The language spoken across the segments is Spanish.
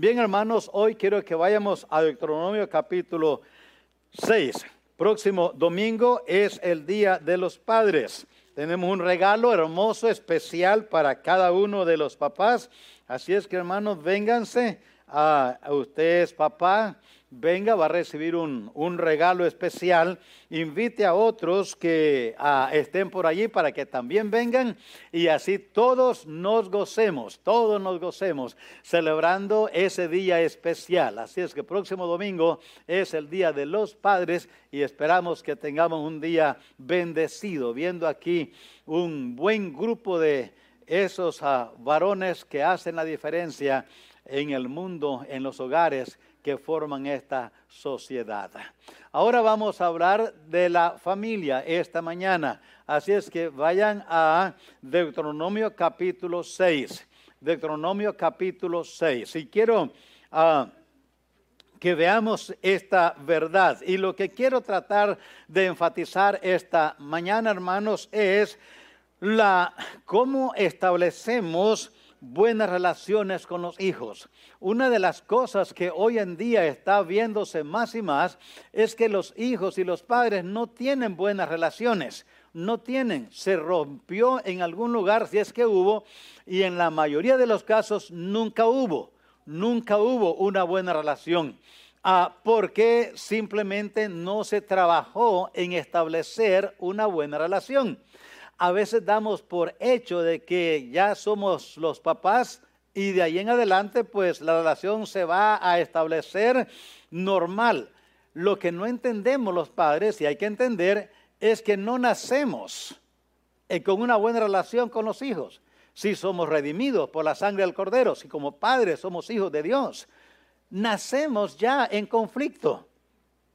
Bien, hermanos, hoy quiero que vayamos a Deuteronomio capítulo 6. Próximo domingo es el Día de los Padres. Tenemos un regalo hermoso, especial para cada uno de los papás. Así es que, hermanos, vénganse. A, ustedes, papá, venga, va a recibir un, regalo especial. Invite a otros que estén por allí para que también vengan y así todos nos gocemos, todos nos gocemos celebrando ese día especial. Así es que próximo domingo es el Día de los Padres y esperamos que tengamos un día bendecido, viendo aquí un buen grupo de esos ah, varones que hacen la diferencia en el mundo, en los hogares que forman esta sociedad. Ahora vamos a hablar de la familia esta mañana. Así es que vayan a Deuteronomio capítulo 6. Deuteronomio capítulo 6. Y quiero ah, que veamos esta verdad. Y lo que quiero tratar de enfatizar esta mañana, hermanos, es la cómo establecemos buenas relaciones con los hijos. Una de las cosas que hoy en día está viéndose más y más es que los hijos y los padres no tienen buenas relaciones. No tienen, se rompió en algún lugar si es que hubo y en la mayoría de los casos nunca hubo, nunca hubo una buena relación. Ah, porque simplemente no se trabajó en establecer una buena relación a veces damos por hecho de que ya somos los papás y de ahí en adelante pues la relación se va a establecer normal. Lo que no entendemos los padres y hay que entender es que no nacemos eh, con una buena relación con los hijos. Si somos redimidos por la sangre del cordero, si como padres somos hijos de Dios, nacemos ya en conflicto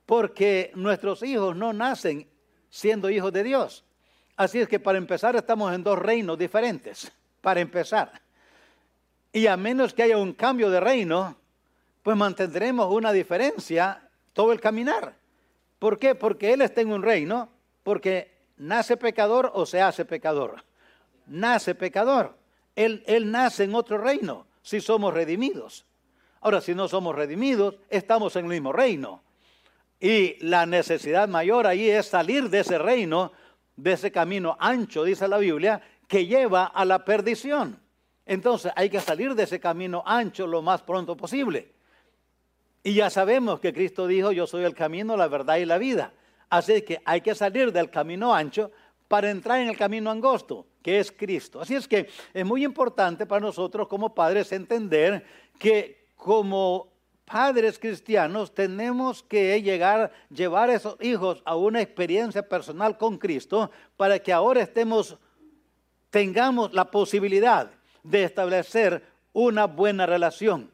porque nuestros hijos no nacen siendo hijos de Dios. Así es que para empezar estamos en dos reinos diferentes, para empezar. Y a menos que haya un cambio de reino, pues mantendremos una diferencia todo el caminar. ¿Por qué? Porque Él está en un reino, porque nace pecador o se hace pecador. Nace pecador. Él, él nace en otro reino, si somos redimidos. Ahora, si no somos redimidos, estamos en el mismo reino. Y la necesidad mayor ahí es salir de ese reino de ese camino ancho, dice la Biblia, que lleva a la perdición. Entonces hay que salir de ese camino ancho lo más pronto posible. Y ya sabemos que Cristo dijo, yo soy el camino, la verdad y la vida. Así que hay que salir del camino ancho para entrar en el camino angosto, que es Cristo. Así es que es muy importante para nosotros como padres entender que como padres cristianos tenemos que llegar, llevar a esos hijos a una experiencia personal con Cristo para que ahora estemos, tengamos la posibilidad de establecer una buena relación.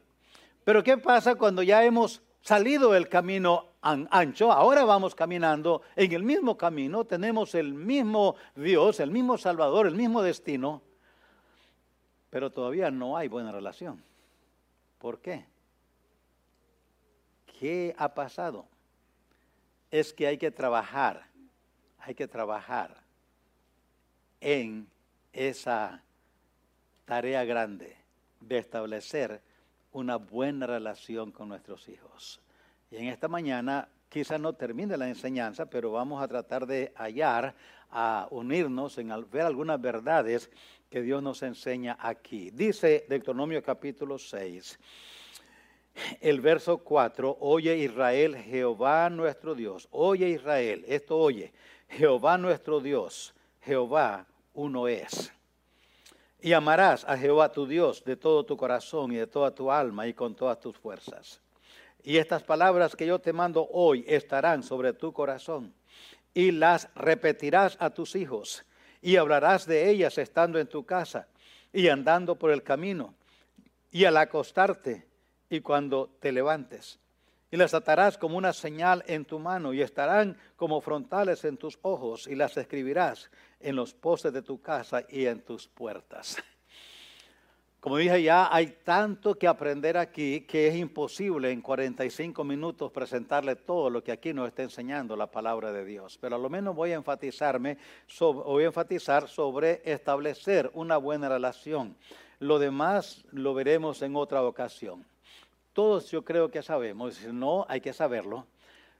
Pero ¿qué pasa cuando ya hemos salido del camino ancho? Ahora vamos caminando en el mismo camino, tenemos el mismo Dios, el mismo Salvador, el mismo destino, pero todavía no hay buena relación. ¿Por qué? ¿Qué ha pasado? Es que hay que trabajar, hay que trabajar en esa tarea grande de establecer una buena relación con nuestros hijos. Y en esta mañana quizás no termine la enseñanza, pero vamos a tratar de hallar, a unirnos en ver algunas verdades que Dios nos enseña aquí. Dice Deuteronomio capítulo 6 el verso 4, oye Israel, Jehová nuestro Dios, oye Israel, esto oye, Jehová nuestro Dios, Jehová uno es. Y amarás a Jehová tu Dios de todo tu corazón y de toda tu alma y con todas tus fuerzas. Y estas palabras que yo te mando hoy estarán sobre tu corazón y las repetirás a tus hijos y hablarás de ellas estando en tu casa y andando por el camino y al acostarte y cuando te levantes. Y las atarás como una señal en tu mano y estarán como frontales en tus ojos y las escribirás en los postes de tu casa y en tus puertas. Como dije ya, hay tanto que aprender aquí que es imposible en 45 minutos presentarle todo lo que aquí nos está enseñando la palabra de Dios. Pero a lo menos voy a enfatizarme, voy a enfatizar sobre establecer una buena relación. Lo demás lo veremos en otra ocasión. Todos yo creo que sabemos, si no, hay que saberlo.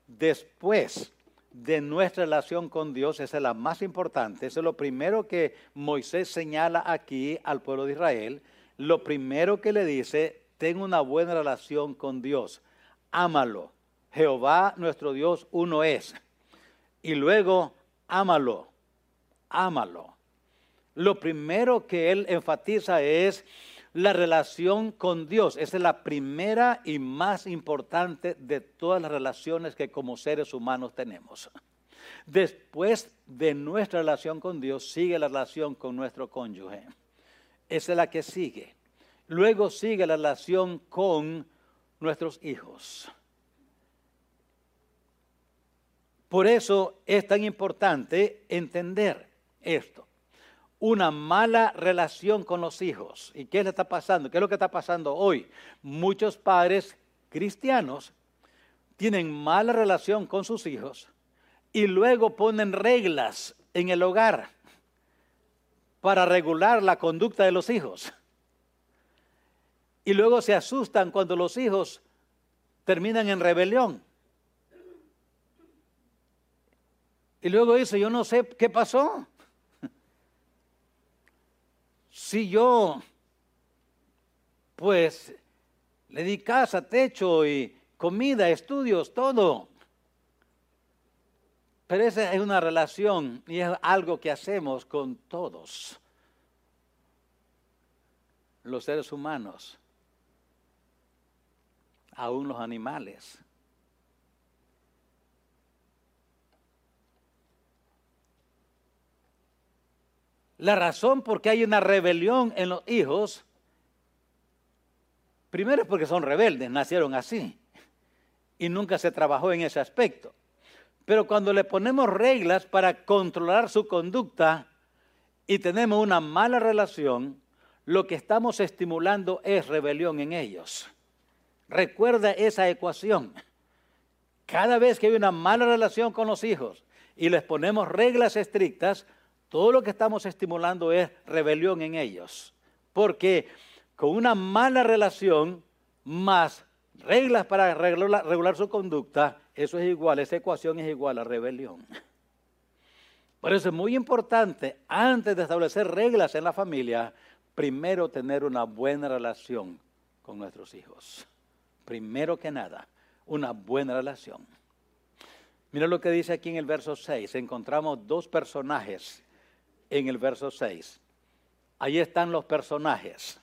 Después de nuestra relación con Dios, esa es la más importante, eso es lo primero que Moisés señala aquí al pueblo de Israel. Lo primero que le dice, ten una buena relación con Dios, ámalo. Jehová nuestro Dios uno es. Y luego, ámalo, ámalo. Lo primero que él enfatiza es la relación con Dios. Esa es la primera y más importante de todas las relaciones que como seres humanos tenemos. Después de nuestra relación con Dios, sigue la relación con nuestro cónyuge. Esa es la que sigue. Luego sigue la relación con nuestros hijos. Por eso es tan importante entender esto una mala relación con los hijos. ¿Y qué le está pasando? ¿Qué es lo que está pasando hoy? Muchos padres cristianos tienen mala relación con sus hijos y luego ponen reglas en el hogar para regular la conducta de los hijos. Y luego se asustan cuando los hijos terminan en rebelión. Y luego dice, yo no sé qué pasó si yo, pues, le di casa, techo y comida, estudios, todo. Pero esa es una relación y es algo que hacemos con todos los seres humanos, aún los animales. La razón por qué hay una rebelión en los hijos, primero es porque son rebeldes, nacieron así y nunca se trabajó en ese aspecto. Pero cuando le ponemos reglas para controlar su conducta y tenemos una mala relación, lo que estamos estimulando es rebelión en ellos. Recuerda esa ecuación. Cada vez que hay una mala relación con los hijos y les ponemos reglas estrictas, todo lo que estamos estimulando es rebelión en ellos. Porque con una mala relación más reglas para regular, su conducta, eso es igual, esa ecuación es igual a rebelión. Por eso es muy importante, antes de establecer reglas en la familia, primero tener una buena relación con nuestros hijos. Primero que nada, una buena relación. Mira lo que dice aquí en el verso 6. Encontramos dos personajes en el verso 6. Ahí están los personajes.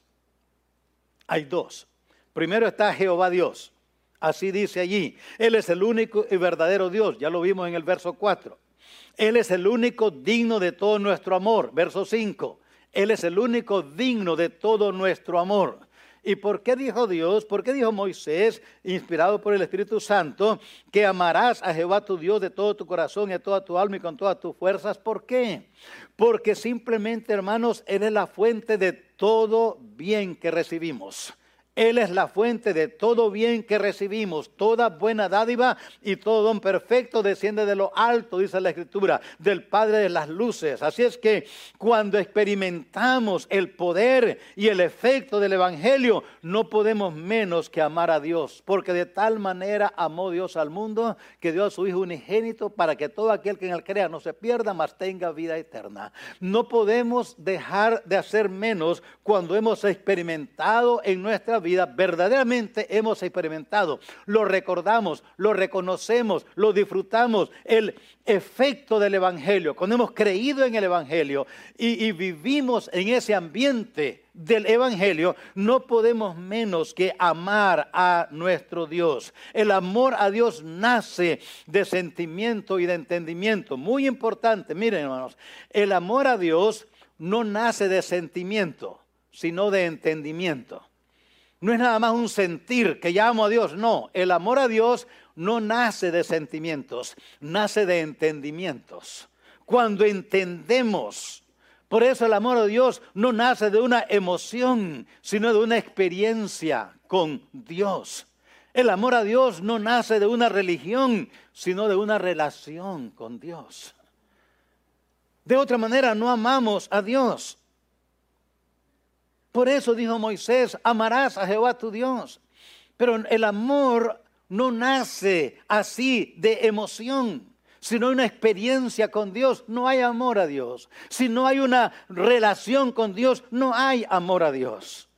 Hay dos. Primero está Jehová Dios. Así dice allí. Él es el único y verdadero Dios. Ya lo vimos en el verso 4. Él es el único digno de todo nuestro amor. Verso 5. Él es el único digno de todo nuestro amor. ¿Y por qué dijo Dios? ¿Por qué dijo Moisés, inspirado por el Espíritu Santo, que amarás a Jehová tu Dios de todo tu corazón y a toda tu alma y con todas tus fuerzas? ¿Por qué? Porque simplemente, hermanos, Él es la fuente de todo bien que recibimos. Él es la fuente de todo bien que recibimos, toda buena dádiva y todo don perfecto desciende de lo alto, dice la Escritura, del Padre de las Luces. Así es que cuando experimentamos el poder y el efecto del Evangelio, no podemos menos que amar a Dios, porque de tal manera amó Dios al mundo que dio a su Hijo unigénito para que todo aquel que en él crea no se pierda, mas tenga vida eterna. No podemos dejar de hacer menos cuando hemos experimentado en nuestra vida vida verdaderamente hemos experimentado. Lo recordamos, lo reconocemos, lo disfrutamos, el efecto del Evangelio. Cuando hemos creído en el Evangelio y, vivimos en ese ambiente del Evangelio, no podemos menos que amar a nuestro Dios. El amor a Dios nace de sentimiento y de entendimiento. Muy importante, miren hermanos, el amor a Dios no nace de sentimiento, sino de entendimiento. No es nada más un sentir que llamo a Dios, no, el amor a Dios no nace de sentimientos, nace de entendimientos. Cuando entendemos, por eso el amor a Dios no nace de una emoción, sino de una experiencia con Dios. El amor a Dios no nace de una religión, sino de una relación con Dios. De otra manera, no amamos a Dios. Por eso dijo Moisés, amarás a Jehová tu Dios. Pero el amor no nace así de emoción. Si no hay una experiencia con Dios, no hay amor a Dios. Si no hay una relación con Dios, no hay amor a Dios.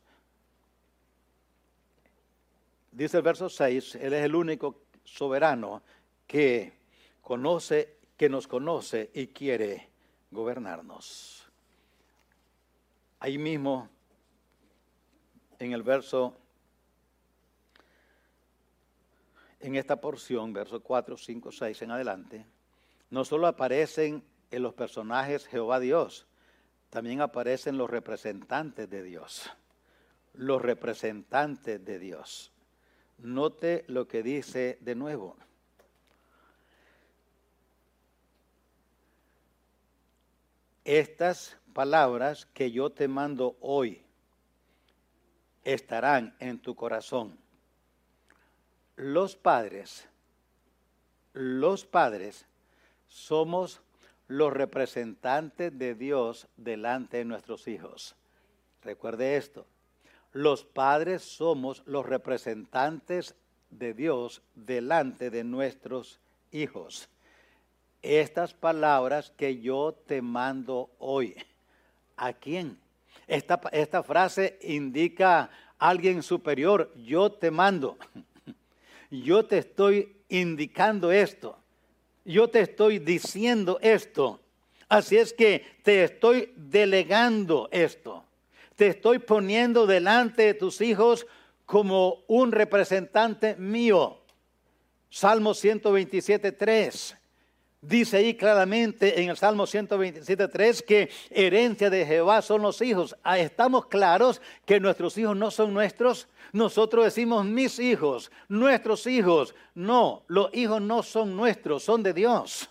Dice el verso 6, Él es el único soberano que conoce, que nos conoce y quiere gobernarnos. Ahí mismo, en el verso en esta porción, versos 4, 5, 6 en adelante, no solo aparecen en los personajes Jehová Dios, también aparecen los representantes de Dios. Los representantes de Dios. Note lo que dice de nuevo. Estas palabras que yo te mando hoy estarán en tu corazón los padres, los padres somos los representantes de Dios delante de nuestros hijos. Recuerde esto, los padres somos los representantes de Dios delante de nuestros hijos. Estas palabras que yo te mando hoy, ¿a quién? Esta, esta frase indica a alguien superior, yo te mando yo te estoy indicando esto, yo te estoy diciendo esto. Así es que te estoy delegando esto. Te estoy poniendo delante de tus hijos como un representante mío. Salmo 127, 3. Dice ahí claramente en el Salmo 127.3 que herencia de Jehová son los hijos. Ah, estamos claros que nuestros hijos no son nuestros. Nosotros decimos mis hijos, nuestros hijos. No, los hijos no son nuestros, son de Dios.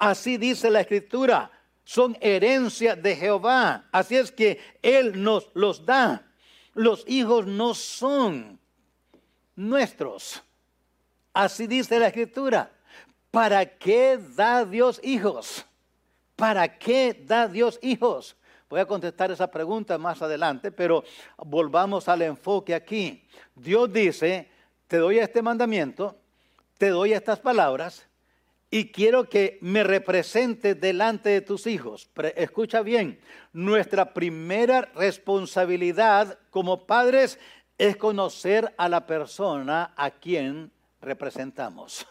Así dice la Escritura. Son herencia de Jehová. Así es que Él nos los da. Los hijos no son nuestros. Así dice la Escritura. ¿Para qué da Dios hijos? ¿Para qué da Dios hijos? Voy a contestar esa pregunta más adelante, pero volvamos al enfoque aquí. Dios dice, te doy este mandamiento, te doy estas palabras y quiero que me representes delante de tus hijos. escucha bien, nuestra primera responsabilidad como padres es conocer a la persona a quien representamos.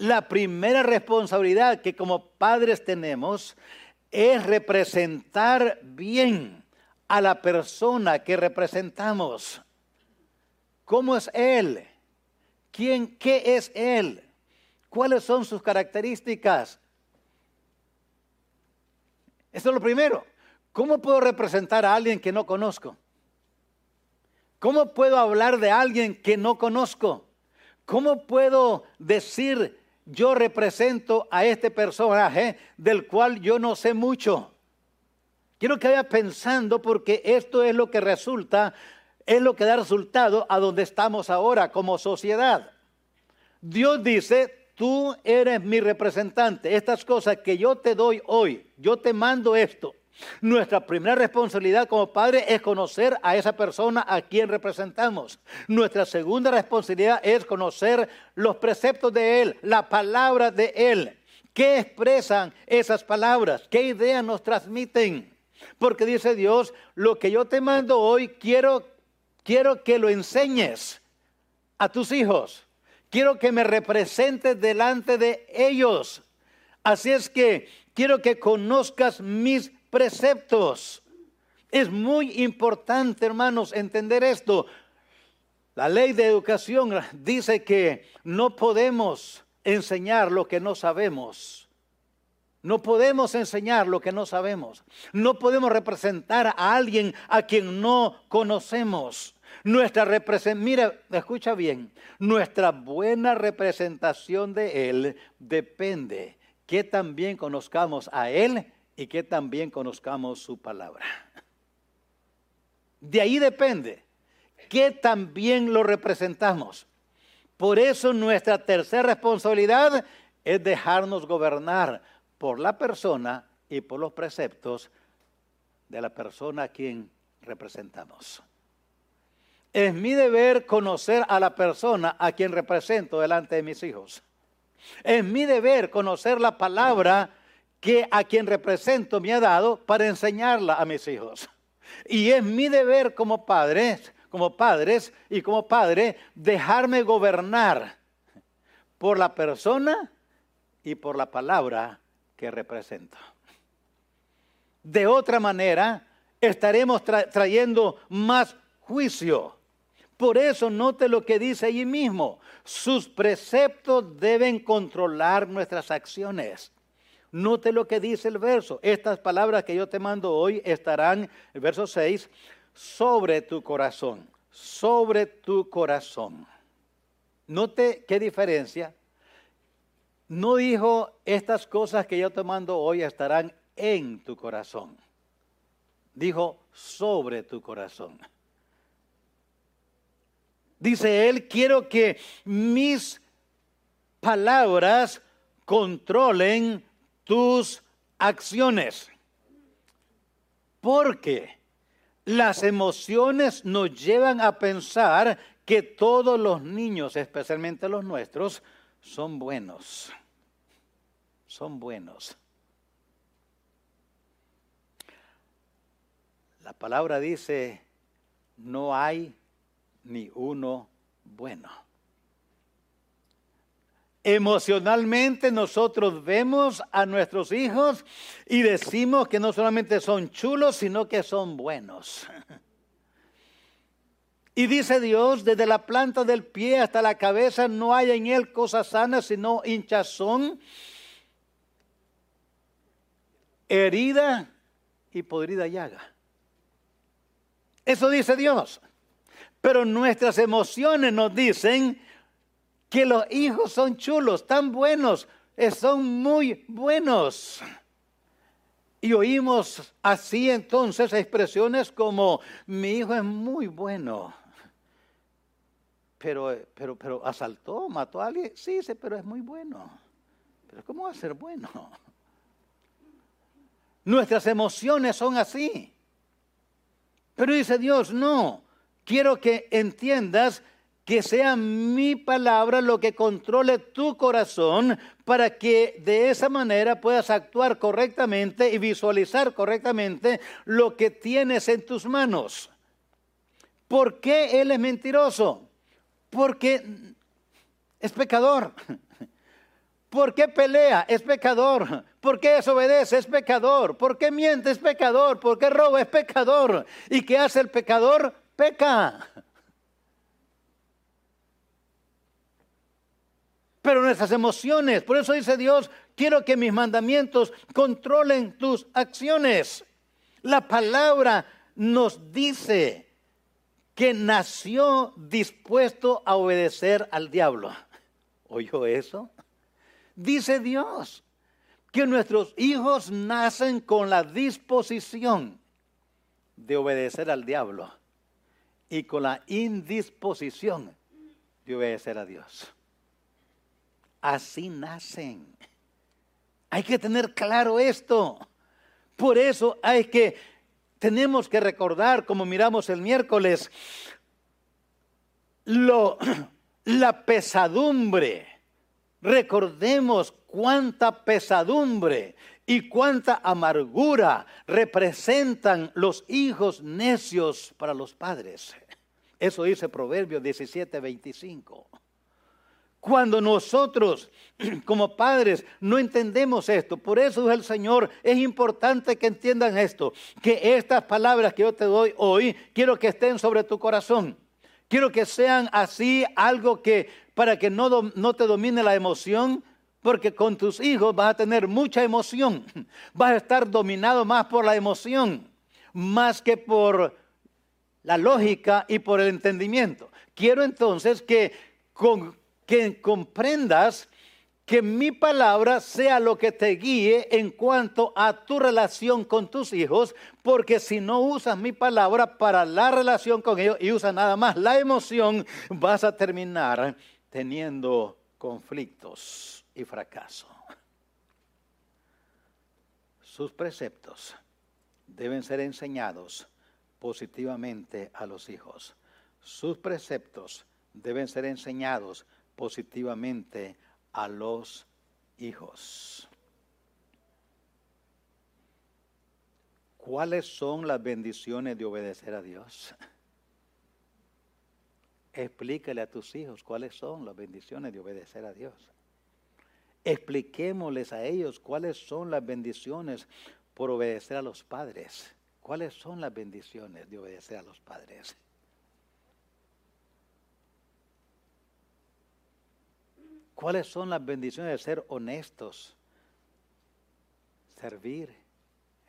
La primera responsabilidad que como padres tenemos es representar bien a la persona que representamos. ¿Cómo es Él? ¿Quién, ¿Qué es Él? ¿Cuáles son sus características? Eso es lo primero. ¿Cómo puedo representar a alguien que no conozco? ¿Cómo puedo hablar de alguien que no conozco? ¿Cómo puedo decir yo represento a este personaje del cual yo no sé mucho. Quiero que vaya pensando porque esto es lo que resulta, es lo que da resultado a donde estamos ahora como sociedad. Dios dice, tú eres mi representante. Estas cosas que yo te doy hoy, yo te mando esto. Nuestra primera responsabilidad como padre es conocer a esa persona a quien representamos. Nuestra segunda responsabilidad es conocer los preceptos de Él, la palabra de Él. ¿Qué expresan esas palabras? ¿Qué ideas nos transmiten? Porque dice Dios, lo que yo te mando hoy quiero, quiero que lo enseñes a tus hijos. Quiero que me representes delante de ellos. Así es que quiero que conozcas mis preceptos. Es muy importante, hermanos, entender esto. La ley de educación dice que no podemos enseñar lo que no sabemos. No podemos enseñar lo que no sabemos. No podemos representar a alguien a quien no conocemos. Nuestra representación, mira, escucha bien, nuestra buena representación de Él depende que también conozcamos a Él y que también conozcamos su palabra. De ahí depende que también lo representamos. Por eso nuestra tercera responsabilidad es dejarnos gobernar por la persona y por los preceptos de la persona a quien representamos. es mi deber conocer a la persona a quien represento delante de mis hijos. Es mi deber conocer la palabra que a quien represento me ha dado para enseñarla a mis hijos. Y es mi deber como padres, como padres y como padre dejarme gobernar por la persona y por la palabra que represento. De otra manera, estaremos trayendo más juicio. Por eso note lo que dice allí mismo. Sus preceptos deben controlar nuestras acciones. Note lo que dice el verso. Estas palabras que yo te mando hoy estarán, el verso 6, sobre tu corazón. Sobre tu corazón. Note qué diferencia. No dijo, estas cosas que yo te mando hoy estarán en tu corazón. Dijo, sobre tu corazón. Dice él, quiero que mis palabras controlen tus acciones. Porque las emociones nos llevan a pensar que todos los niños, especialmente los nuestros, son buenos. Son buenos. La palabra dice, no hay ni uno bueno. Emocionalmente nosotros vemos a nuestros hijos y decimos que no solamente son chulos, sino que son buenos. Y dice Dios, desde la planta del pie hasta la cabeza no hay en él cosas sanas, sino hinchazón, herida y podrida llaga. Eso dice Dios. Pero nuestras emociones nos dicen que los hijos son chulos, tan buenos, eh, son muy buenos. Y oímos así entonces expresiones como, mi hijo es muy bueno. Pero, pero, pero asaltó, mató a alguien. Sí, sí, pero es muy bueno. Pero ¿cómo va a ser bueno? Nuestras emociones son así. Pero dice Dios, no, quiero que entiendas que sea mi palabra lo que controle tu corazón para que de esa manera puedas actuar correctamente y visualizar correctamente lo que tienes en tus manos. ¿Por qué él es mentiroso? Porque es pecador. ¿Por qué pelea? Es pecador. ¿Por qué desobedece? Es pecador. ¿Por qué miente? Es pecador. ¿Por qué roba? Es pecador. ¿Y qué hace el pecador? peca. Pero nuestras emociones, por eso dice Dios, quiero que mis mandamientos controlen tus acciones. La palabra nos dice que nació dispuesto a obedecer al diablo. ¿Oyó eso? Dice Dios que nuestros hijos nacen con la disposición de obedecer al diablo y con la indisposición de obedecer a Dios. Así nacen. Hay que tener claro esto. Por eso hay que, tenemos que recordar, como miramos el miércoles, lo, la pesadumbre. Recordemos cuánta pesadumbre y cuánta amargura representan los hijos necios para los padres. Eso dice Proverbios 17, 25. Cuando nosotros como padres no entendemos esto, por eso el Señor, es importante que entiendan esto, que estas palabras que yo te doy hoy, quiero que estén sobre tu corazón. Quiero que sean así algo que para que no, no te domine la emoción, porque con tus hijos vas a tener mucha emoción. Vas a estar dominado más por la emoción, más que por la lógica y por el entendimiento. Quiero entonces que, que comprendas que mi palabra sea lo que te guíe en cuanto a tu relación con tus hijos, porque si no usas mi palabra para la relación con ellos y usas nada más la emoción, vas a terminar teniendo conflictos y fracaso. Sus preceptos deben ser enseñados positivamente a los hijos. sus preceptos deben ser enseñados positivamente a los hijos. ¿Cuáles son las bendiciones de obedecer a Dios? Explícale a tus hijos cuáles son las bendiciones de obedecer a Dios. Expliquémosles a ellos cuáles son las bendiciones por obedecer a los padres. ¿Cuáles son las bendiciones de obedecer a los padres? ¿Cuáles son las bendiciones de ser honestos? Servir,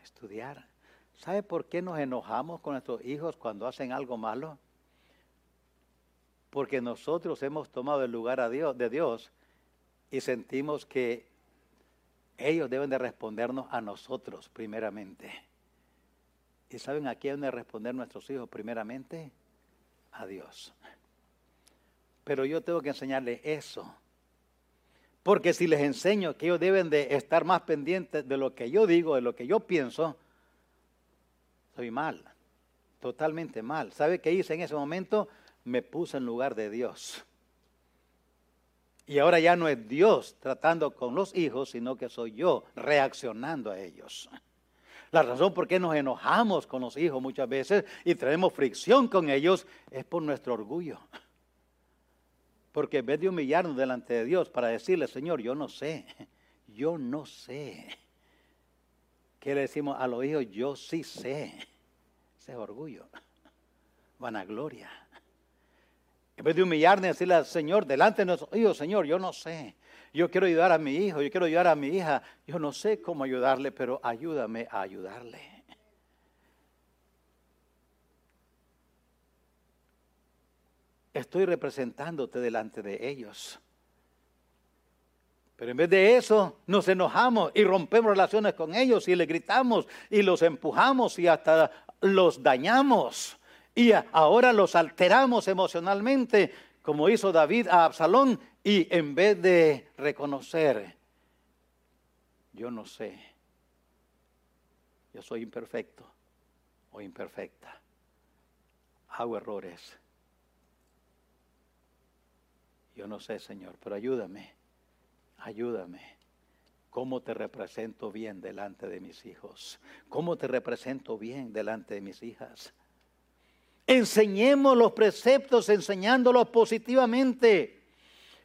estudiar. ¿Sabe por qué nos enojamos con nuestros hijos cuando hacen algo malo? Porque nosotros hemos tomado el lugar a Dios, de Dios y sentimos que ellos deben de respondernos a nosotros primeramente. ¿Y saben a quién deben de responder nuestros hijos primeramente? A Dios. Pero yo tengo que enseñarles eso porque si les enseño que ellos deben de estar más pendientes de lo que yo digo, de lo que yo pienso, soy mal, totalmente mal. ¿Sabe qué hice en ese momento? Me puse en lugar de Dios. Y ahora ya no es Dios tratando con los hijos, sino que soy yo reaccionando a ellos. La razón por qué nos enojamos con los hijos muchas veces y traemos fricción con ellos es por nuestro orgullo. Porque en vez de humillarnos delante de Dios para decirle, Señor, yo no sé, yo no sé. ¿Qué le decimos a los hijos? Yo sí sé. Ese es orgullo, vanagloria. En vez de humillarnos y decirle Señor, delante de nuestros hijos, Señor, yo no sé. Yo quiero ayudar a mi hijo, yo quiero ayudar a mi hija. Yo no sé cómo ayudarle, pero ayúdame a ayudarle. Estoy representándote delante de ellos. Pero en vez de eso, nos enojamos y rompemos relaciones con ellos y le gritamos y los empujamos y hasta los dañamos. Y ahora los alteramos emocionalmente, como hizo David a Absalón, y en vez de reconocer, yo no sé, yo soy imperfecto o imperfecta, hago errores yo no sé, Señor, pero ayúdame, ayúdame. ¿Cómo te represento bien delante de mis hijos? ¿Cómo te represento bien delante de mis hijas? Enseñemos los preceptos enseñándolos positivamente.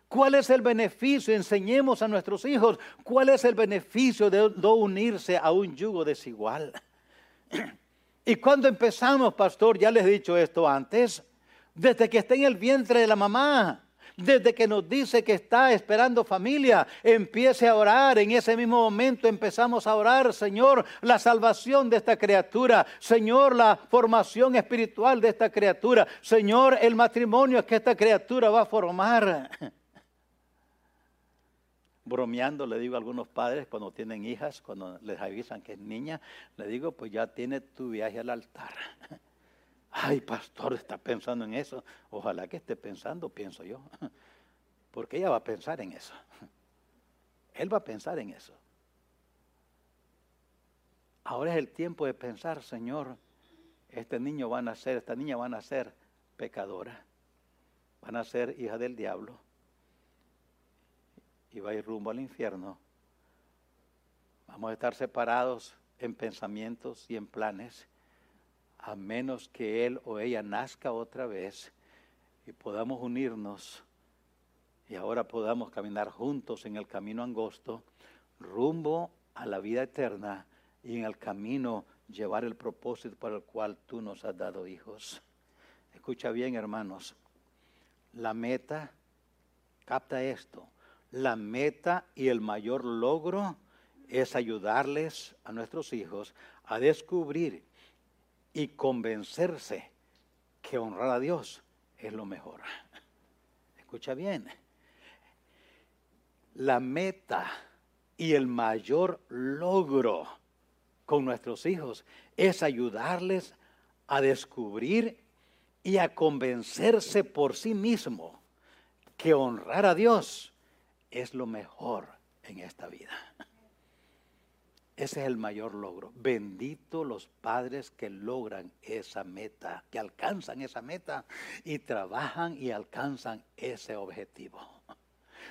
¿Cuál es el beneficio? Enseñemos a nuestros hijos cuál es el beneficio de no unirse a un yugo desigual. Y cuando empezamos, pastor, ya les he dicho esto antes, desde que está en el vientre de la mamá desde que nos dice que está esperando familia, empiece a orar. En ese mismo momento empezamos a orar, Señor, la salvación de esta criatura, Señor, la formación espiritual de esta criatura, Señor, el matrimonio que esta criatura va a formar. Bromeando le digo a algunos padres cuando tienen hijas, cuando les avisan que es niña, le digo, pues ya tiene tu viaje al altar. Ay, pastor, está pensando en eso. Ojalá que esté pensando, pienso yo. Porque ella va a pensar en eso. Él va a pensar en eso. Ahora es el tiempo de pensar, Señor, este niño va a nacer, esta niña va a nacer pecadora. Van a ser hija del diablo. Y va a ir rumbo al infierno. Vamos a estar separados en pensamientos y en planes a menos que él o ella nazca otra vez y podamos unirnos y ahora podamos caminar juntos en el camino angosto rumbo a la vida eterna y en el camino llevar el propósito para el cual tú nos has dado hijos. Escucha bien, hermanos. La meta, capta esto, la meta y el mayor logro es ayudarles a nuestros hijos a descubrir y convencerse que honrar a Dios es lo mejor. Escucha bien. La meta y el mayor logro con nuestros hijos es ayudarles a descubrir y a convencerse por sí mismo que honrar a Dios es lo mejor en esta vida. Ese es el mayor logro. Bendito los padres que logran esa meta, que alcanzan esa meta y trabajan y alcanzan ese objetivo.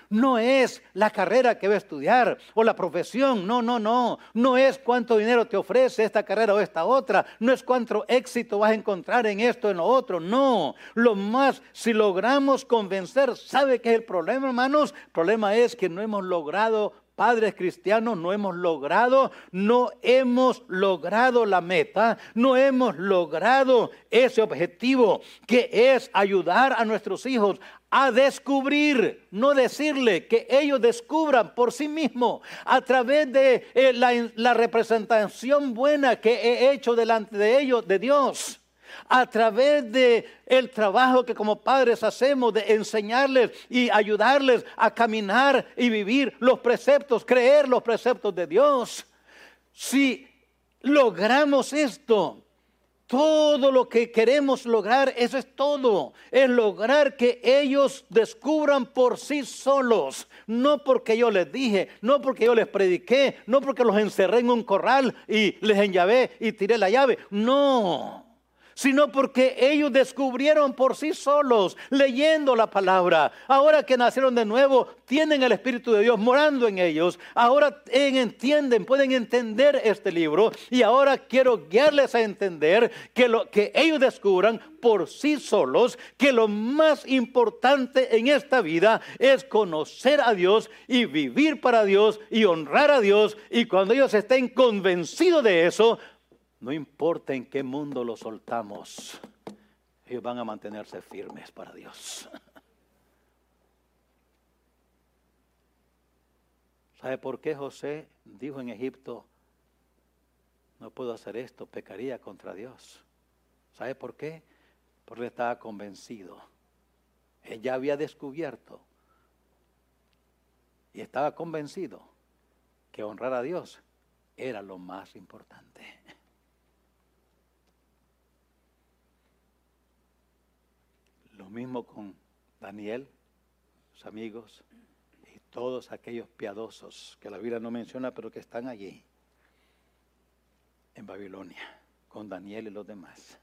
No es la carrera que va a estudiar o la profesión, no, no, no. No es cuánto dinero te ofrece esta carrera o esta otra. No es cuánto éxito vas a encontrar en esto o en lo otro. No. Lo más, si logramos convencer, ¿sabe qué es el problema, hermanos? El problema es que no hemos logrado padres cristianos no hemos logrado, no hemos logrado la meta, no hemos logrado ese objetivo que es ayudar a nuestros hijos a descubrir, no decirle, que ellos descubran por sí mismos a través de eh, la, la representación buena que he hecho delante de ellos, de Dios a través de el trabajo que como padres hacemos de enseñarles y ayudarles a caminar y vivir los preceptos, creer los preceptos de Dios. Si logramos esto, todo lo que queremos lograr, eso es todo. Es lograr que ellos descubran por sí solos. No porque yo les dije, no porque yo les prediqué, no porque los encerré en un corral y les enllavé y tiré la llave. No sino porque ellos descubrieron por sí solos, leyendo la palabra. Ahora que nacieron de nuevo, tienen el Espíritu de Dios morando en ellos. Ahora entienden, pueden entender este libro. Y ahora quiero guiarles a entender que lo que ellos descubran por sí solos, que lo más importante en esta vida es conocer a Dios y vivir para Dios y honrar a Dios. Y cuando ellos estén convencidos de eso, no importa en qué mundo lo soltamos, ellos van a mantenerse firmes para Dios. ¿Sabe por qué José dijo en Egipto, no puedo hacer esto, pecaría contra Dios? ¿Sabe por qué? Porque estaba convencido. Él ya había descubierto y estaba convencido que honrar a Dios era lo más importante. Lo mismo con Daniel, sus amigos y todos aquellos piadosos que la Biblia no menciona, pero que están allí, en Babilonia, con Daniel y los demás.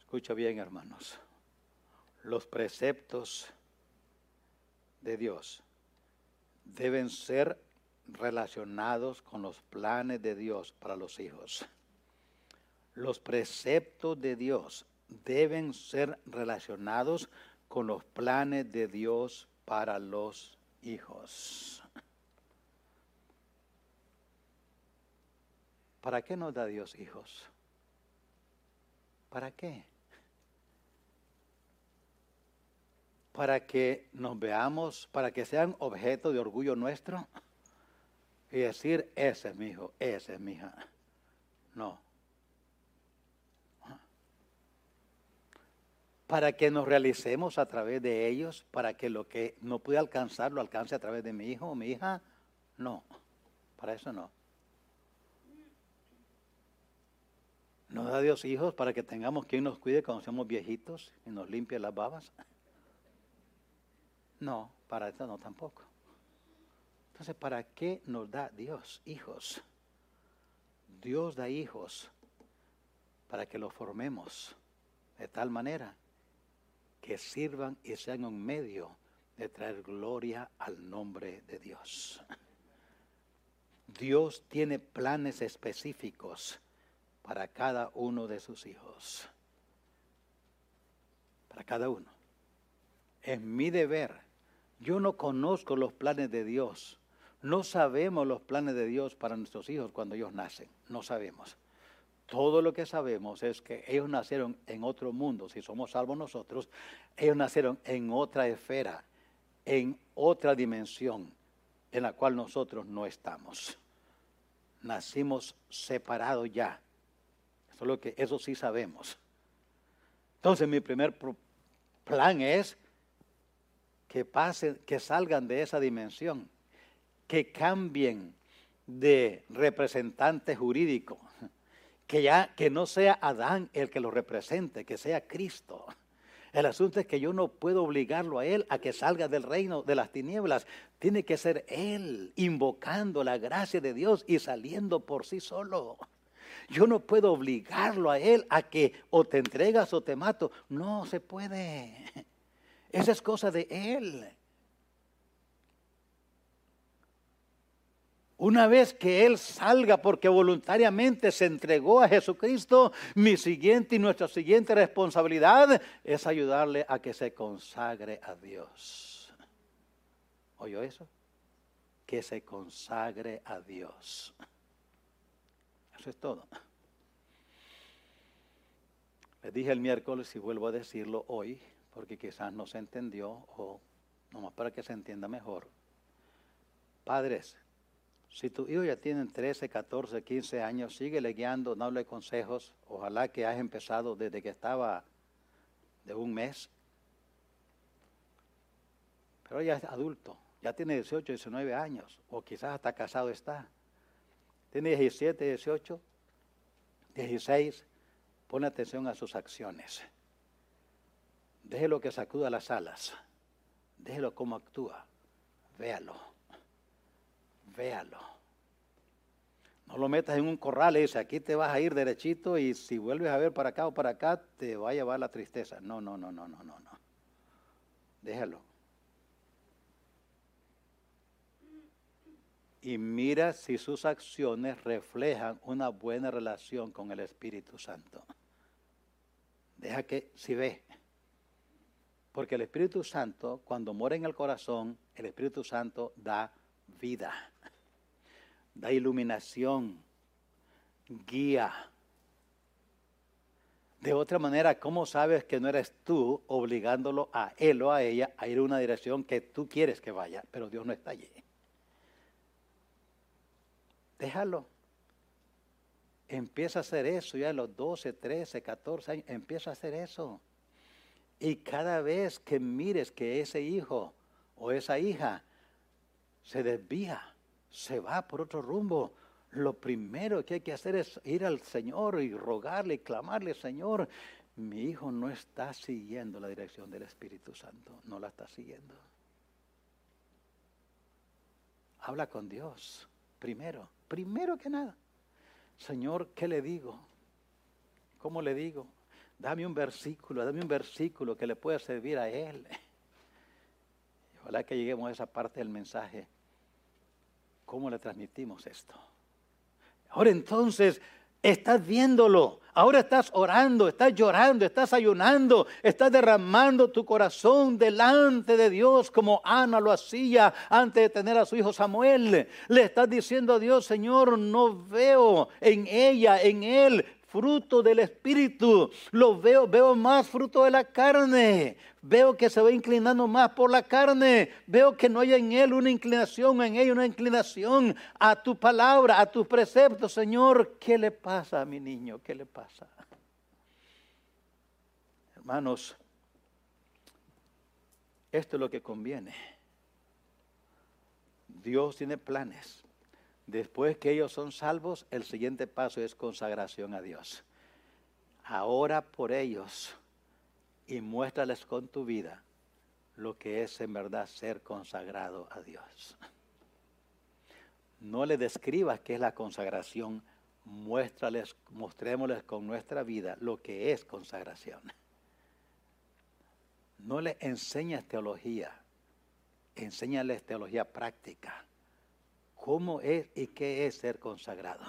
Escucha bien, hermanos. Los preceptos de Dios deben ser relacionados con los planes de Dios para los hijos. Los preceptos de Dios deben ser relacionados con los planes de Dios para los hijos. ¿Para qué nos da Dios hijos? ¿Para qué? Para que nos veamos, para que sean objeto de orgullo nuestro y decir, ese es mi hijo, ese es mi hija. No. Para que nos realicemos a través de ellos, para que lo que no pude alcanzar lo alcance a través de mi hijo o mi hija. No, para eso no. ¿Nos da Dios hijos para que tengamos quien nos cuide cuando seamos viejitos y nos limpie las babas? No, para eso no tampoco. Entonces, ¿para qué nos da Dios hijos? Dios da hijos para que los formemos de tal manera que sirvan y sean un medio de traer gloria al nombre de Dios. Dios tiene planes específicos para cada uno de sus hijos. Para cada uno. Es mi deber. Yo no conozco los planes de Dios. No sabemos los planes de Dios para nuestros hijos cuando ellos nacen. No sabemos. Todo lo que sabemos es que ellos nacieron en otro mundo, si somos salvos nosotros, ellos nacieron en otra esfera, en otra dimensión en la cual nosotros no estamos. Nacimos separados ya. Eso, lo que, eso sí sabemos. Entonces mi primer plan es que pasen, que salgan de esa dimensión, que cambien de representante jurídico que ya que no sea Adán el que lo represente, que sea Cristo. El asunto es que yo no puedo obligarlo a él a que salga del reino de las tinieblas. Tiene que ser él invocando la gracia de Dios y saliendo por sí solo. Yo no puedo obligarlo a él a que o te entregas o te mato. No se puede. Esa es cosa de él. Una vez que Él salga porque voluntariamente se entregó a Jesucristo, mi siguiente y nuestra siguiente responsabilidad es ayudarle a que se consagre a Dios. ¿Oyó eso? Que se consagre a Dios. Eso es todo. Le dije el miércoles y vuelvo a decirlo hoy, porque quizás no se entendió o nomás para que se entienda mejor. Padres, si tu hijo ya tiene 13, 14, 15 años, síguele guiando, dale consejos. Ojalá que hayas empezado desde que estaba de un mes. Pero ya es adulto, ya tiene 18, 19 años, o quizás hasta casado está. Tiene 17, 18, 16. Pone atención a sus acciones. Déjelo que sacuda las alas. Déjelo cómo actúa. Véalo véalo. No lo metas en un corral y dice, aquí te vas a ir derechito y si vuelves a ver para acá o para acá, te va a llevar la tristeza. No, no, no, no, no, no, no. Déjalo. Y mira si sus acciones reflejan una buena relación con el Espíritu Santo. Deja que, si ve, porque el Espíritu Santo, cuando mora en el corazón, el Espíritu Santo da vida da iluminación, guía. De otra manera, ¿cómo sabes que no eres tú obligándolo a él o a ella a ir a una dirección que tú quieres que vaya, pero Dios no está allí? Déjalo. Empieza a hacer eso ya a los 12, 13, 14 años. Empieza a hacer eso. Y cada vez que mires que ese hijo o esa hija se desvía, se va por otro rumbo, lo primero que hay que hacer es ir al Señor y rogarle y clamarle, Señor, mi hijo no está siguiendo la dirección del Espíritu Santo, no la está siguiendo. Habla con Dios, primero, primero que nada. Señor, ¿qué le digo? ¿Cómo le digo? Dame un versículo, dame un versículo que le pueda servir a él. ojalá que lleguemos a esa parte del mensaje ¿Cómo le transmitimos esto? Ahora entonces estás viéndolo. Ahora estás orando, estás llorando, estás ayunando, estás derramando tu corazón delante de Dios como Ana lo hacía antes de tener a su hijo Samuel. Le estás diciendo a Dios, Señor, no veo en ella, en él, fruto del Espíritu. Lo veo, veo más fruto de la carne. Veo que se va inclinando más por la carne. Veo que no hay en él una inclinación, en ella una inclinación a tu palabra, a tus preceptos. Señor, ¿qué le pasa a mi niño? ¿Qué le pasa? Hermanos, esto es lo que conviene. Dios tiene planes. Después que ellos son salvos, el siguiente paso es consagración a Dios. Ahora por ellos y muéstrales con tu vida lo que es en verdad ser consagrado a Dios. No le describas qué es la consagración, muéstrales, mostrémosles con nuestra vida lo que es consagración. No le enseñas teología, enséñales teología práctica cómo es y qué es ser consagrado.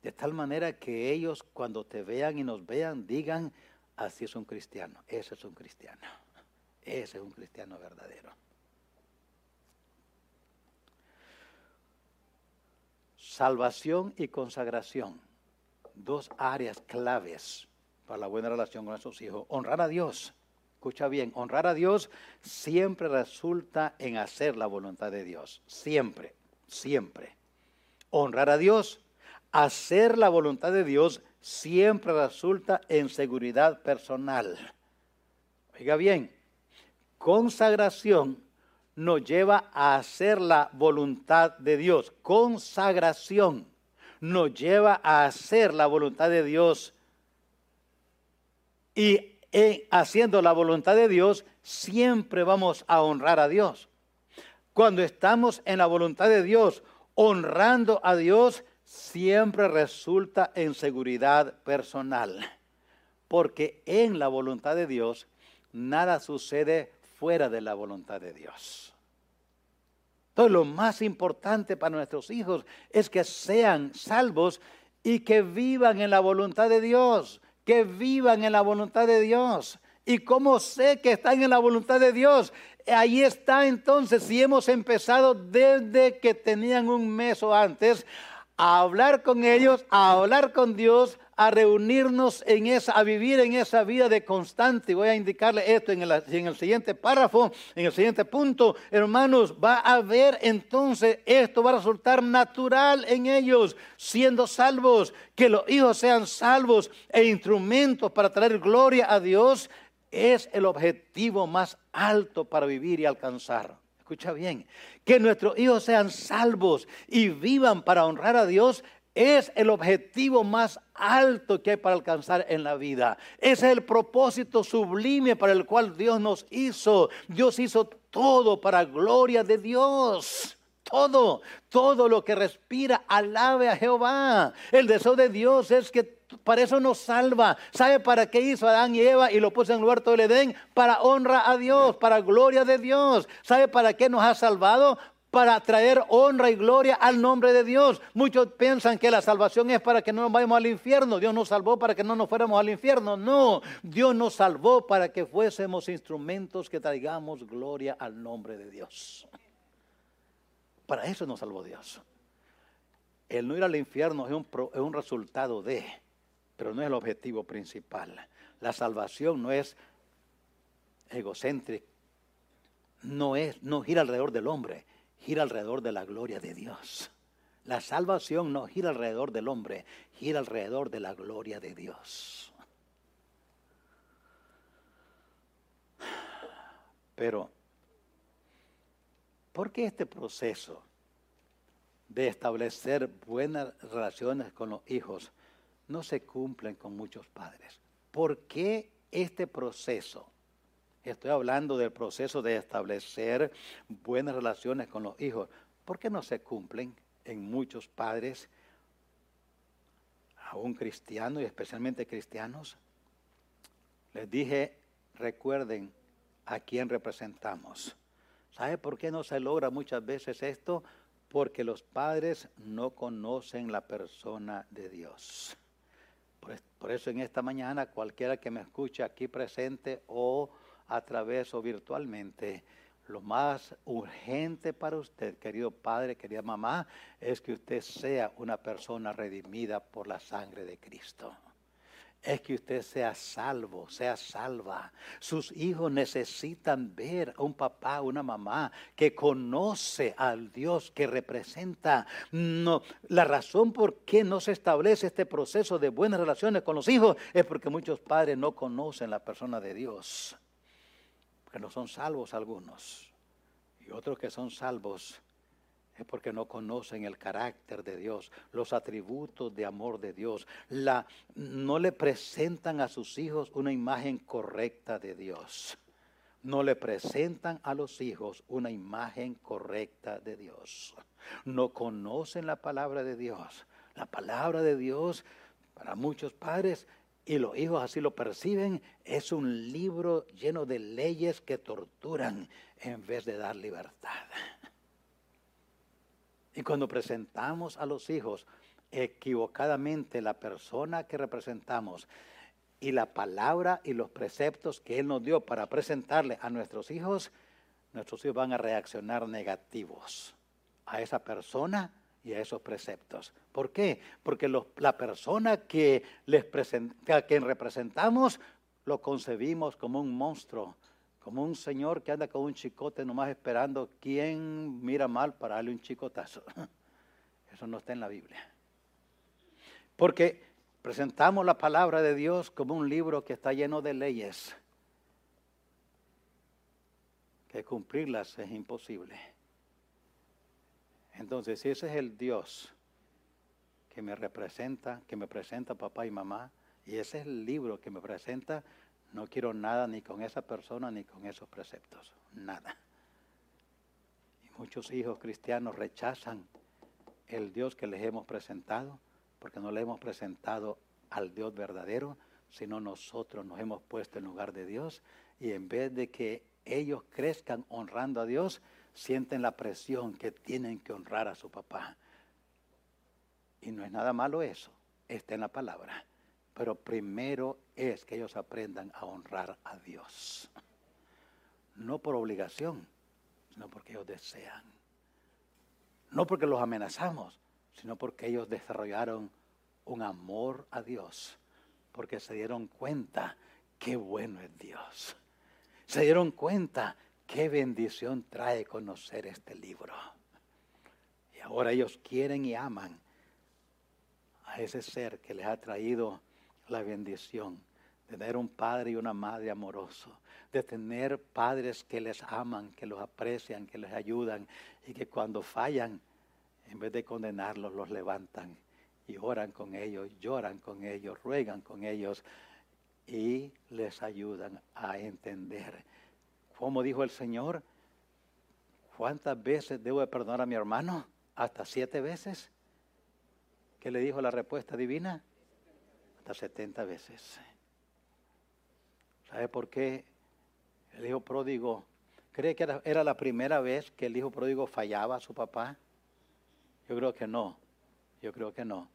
De tal manera que ellos cuando te vean y nos vean digan, así es un cristiano, ese es un cristiano, ese es un cristiano verdadero. Salvación y consagración, dos áreas claves para la buena relación con nuestros hijos. Honrar a Dios Escucha bien, honrar a Dios siempre resulta en hacer la voluntad de Dios. Siempre, siempre. Honrar a Dios, hacer la voluntad de Dios siempre resulta en seguridad personal. Oiga bien, consagración nos lleva a hacer la voluntad de Dios. Consagración nos lleva a hacer la voluntad de Dios. Y haciendo la voluntad de Dios, siempre vamos a honrar a Dios. Cuando estamos en la voluntad de Dios, honrando a Dios, siempre resulta en seguridad personal. Porque en la voluntad de Dios, nada sucede fuera de la voluntad de Dios. Entonces lo más importante para nuestros hijos es que sean salvos y que vivan en la voluntad de Dios, que vivan en la voluntad de Dios. ¿Y cómo sé que están en la voluntad de Dios? Ahí está entonces, si hemos empezado desde que tenían un mes o antes, a hablar con ellos, a hablar con Dios, a reunirnos en esa, a vivir en esa vida de constante. Voy a indicarle esto en el, en el siguiente párrafo, en el siguiente punto. Hermanos, va a ver entonces, esto va a resultar natural en ellos, siendo salvos, que los hijos sean salvos e instrumentos para traer gloria a Dios, es el objetivo más alto para vivir y alcanzar. Escucha bien, que nuestros hijos sean salvos y vivan para honrar a Dios es el objetivo más alto que hay para alcanzar en la vida. Es el propósito sublime para el cual Dios nos hizo. Dios hizo todo para gloria de Dios. Todo, todo lo que respira, alabe a Jehová. El deseo de Dios es que para eso nos salva. ¿Sabe para qué hizo Adán y Eva y lo puso en el huerto del Edén? Para honra a Dios, para gloria de Dios. ¿Sabe para qué nos ha salvado? Para traer honra y gloria al nombre de Dios. Muchos piensan que la salvación es para que no nos vayamos al infierno. Dios nos salvó para que no nos fuéramos al infierno. No, Dios nos salvó para que fuésemos instrumentos que traigamos gloria al nombre de Dios. Para eso nos salvó Dios. El no ir al infierno es un, es un resultado de pero no es el objetivo principal. La salvación no es egocéntrica, no es, no gira alrededor del hombre, gira alrededor de la gloria de Dios. La salvación no gira alrededor del hombre, gira alrededor de la gloria de Dios. Pero, ¿por qué este proceso de establecer buenas relaciones con los hijos no se cumplen con muchos padres. ¿Por qué este proceso? Estoy hablando del proceso de establecer buenas relaciones con los hijos. ¿Por qué no se cumplen en muchos padres, aún cristianos y especialmente cristianos? Les dije, recuerden a quién representamos. ¿Sabe por qué no se logra muchas veces esto? Porque los padres no conocen la persona de Dios. Por eso en esta mañana cualquiera que me escuche aquí presente o a través o virtualmente, lo más urgente para usted, querido padre, querida mamá, es que usted sea una persona redimida por la sangre de Cristo es que usted sea salvo, sea salva. Sus hijos necesitan ver a un papá, una mamá que conoce al Dios que representa. No, la razón por qué no se establece este proceso de buenas relaciones con los hijos es porque muchos padres no conocen la persona de Dios. No son salvos algunos. Y otros que son salvos es porque no conocen el carácter de Dios, los atributos de amor de Dios. La, no le presentan a sus hijos una imagen correcta de Dios. No le presentan a los hijos una imagen correcta de Dios. No conocen la palabra de Dios. La palabra de Dios para muchos padres y los hijos así lo perciben, es un libro lleno de leyes que torturan en vez de dar libertad. Y cuando presentamos a los hijos equivocadamente la persona que representamos y la palabra y los preceptos que Él nos dio para presentarle a nuestros hijos, nuestros hijos van a reaccionar negativos a esa persona y a esos preceptos. ¿Por qué? Porque la persona que les presenta, a quien representamos lo concebimos como un monstruo, como un señor que anda con un chicote nomás esperando quién mira mal para darle un chicotazo. Eso no está en la Biblia. Porque presentamos la palabra de Dios como un libro que está lleno de leyes, que cumplirlas es imposible. Entonces, ese es el Dios que me representa, que me presenta papá y mamá, y ese es el libro que me presenta, No quiero nada ni con esa persona ni con esos preceptos. Nada. Y muchos hijos cristianos rechazan el Dios que les hemos presentado porque no le hemos presentado al Dios verdadero, sino nosotros nos hemos puesto en lugar de Dios y en vez de que ellos crezcan honrando a Dios, sienten la presión que tienen que honrar a su papá. Y no es nada malo eso, está en la palabra. Pero primero es que ellos aprendan a honrar a Dios. No por obligación, sino porque ellos desean. No porque los amenazamos, sino porque ellos desarrollaron un amor a Dios, porque se dieron cuenta qué bueno es Dios. Se dieron cuenta qué bendición trae conocer este libro. Y ahora ellos quieren y aman a ese ser que les ha traído la bendición de tener un padre y una madre amoroso, de tener padres que les aman, que los aprecian, que les ayudan y que cuando fallan, en vez de condenarlos, los levantan y oran con ellos, lloran con ellos, ruegan con ellos y les ayudan a entender. Como dijo el Señor, ¿cuántas veces debo de perdonar a mi hermano? Hasta siete veces. ¿Qué le dijo la respuesta divina? Hasta setenta veces. ¿Sabe por qué el hijo pródigo cree que era, era la primera vez que el hijo pródigo fallaba a su papá? Yo creo que no. Yo creo que no.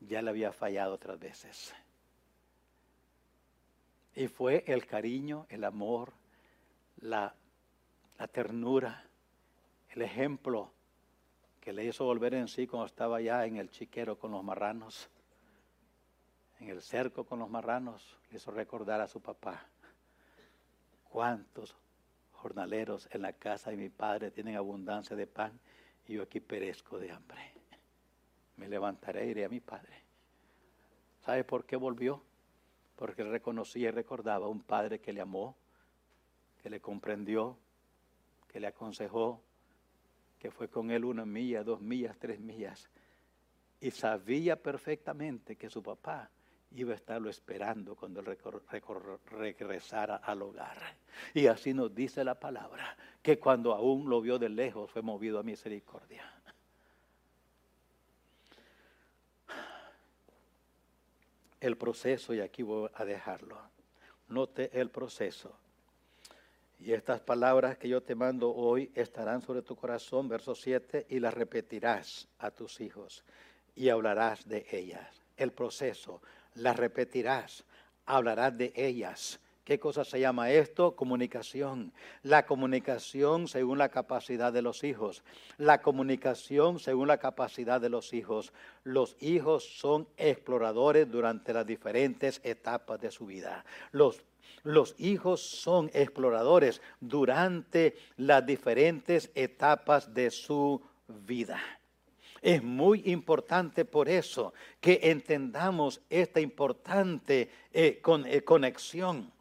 Ya le había fallado otras veces. Y fue el cariño, el amor, la, ternura, el ejemplo que le hizo volver en sí cuando estaba ya en el chiquero con los marranos, en el cerco con los marranos, le hizo recordar a su papá cuántos jornaleros en la casa de mi padre tienen abundancia de pan y yo aquí perezco de hambre. Me levantaré e iré a mi padre. ¿Sabe por qué volvió? Porque reconocía y recordaba a un padre que le amó, que le comprendió, que le aconsejó, que fue con él una milla, dos millas, tres millas, y sabía perfectamente que su papá iba a estarlo esperando cuando él regresara al hogar. Y así nos dice la palabra, que cuando aún lo vio de lejos fue movido a misericordia. El proceso, y aquí voy a dejarlo. Note el proceso. Y estas palabras que yo te mando hoy estarán sobre tu corazón, verso 7, y las repetirás a tus hijos y hablarás de ellas. El proceso, las repetirás, hablarás de ellas. ¿Qué cosa se llama esto? Comunicación. La comunicación según la capacidad de los hijos. La comunicación según la capacidad de los hijos. Los hijos son exploradores durante las diferentes etapas de su vida. Los los hijos son exploradores durante las diferentes etapas de su vida. Es muy importante por eso que entendamos esta importante eh, eh, conexión.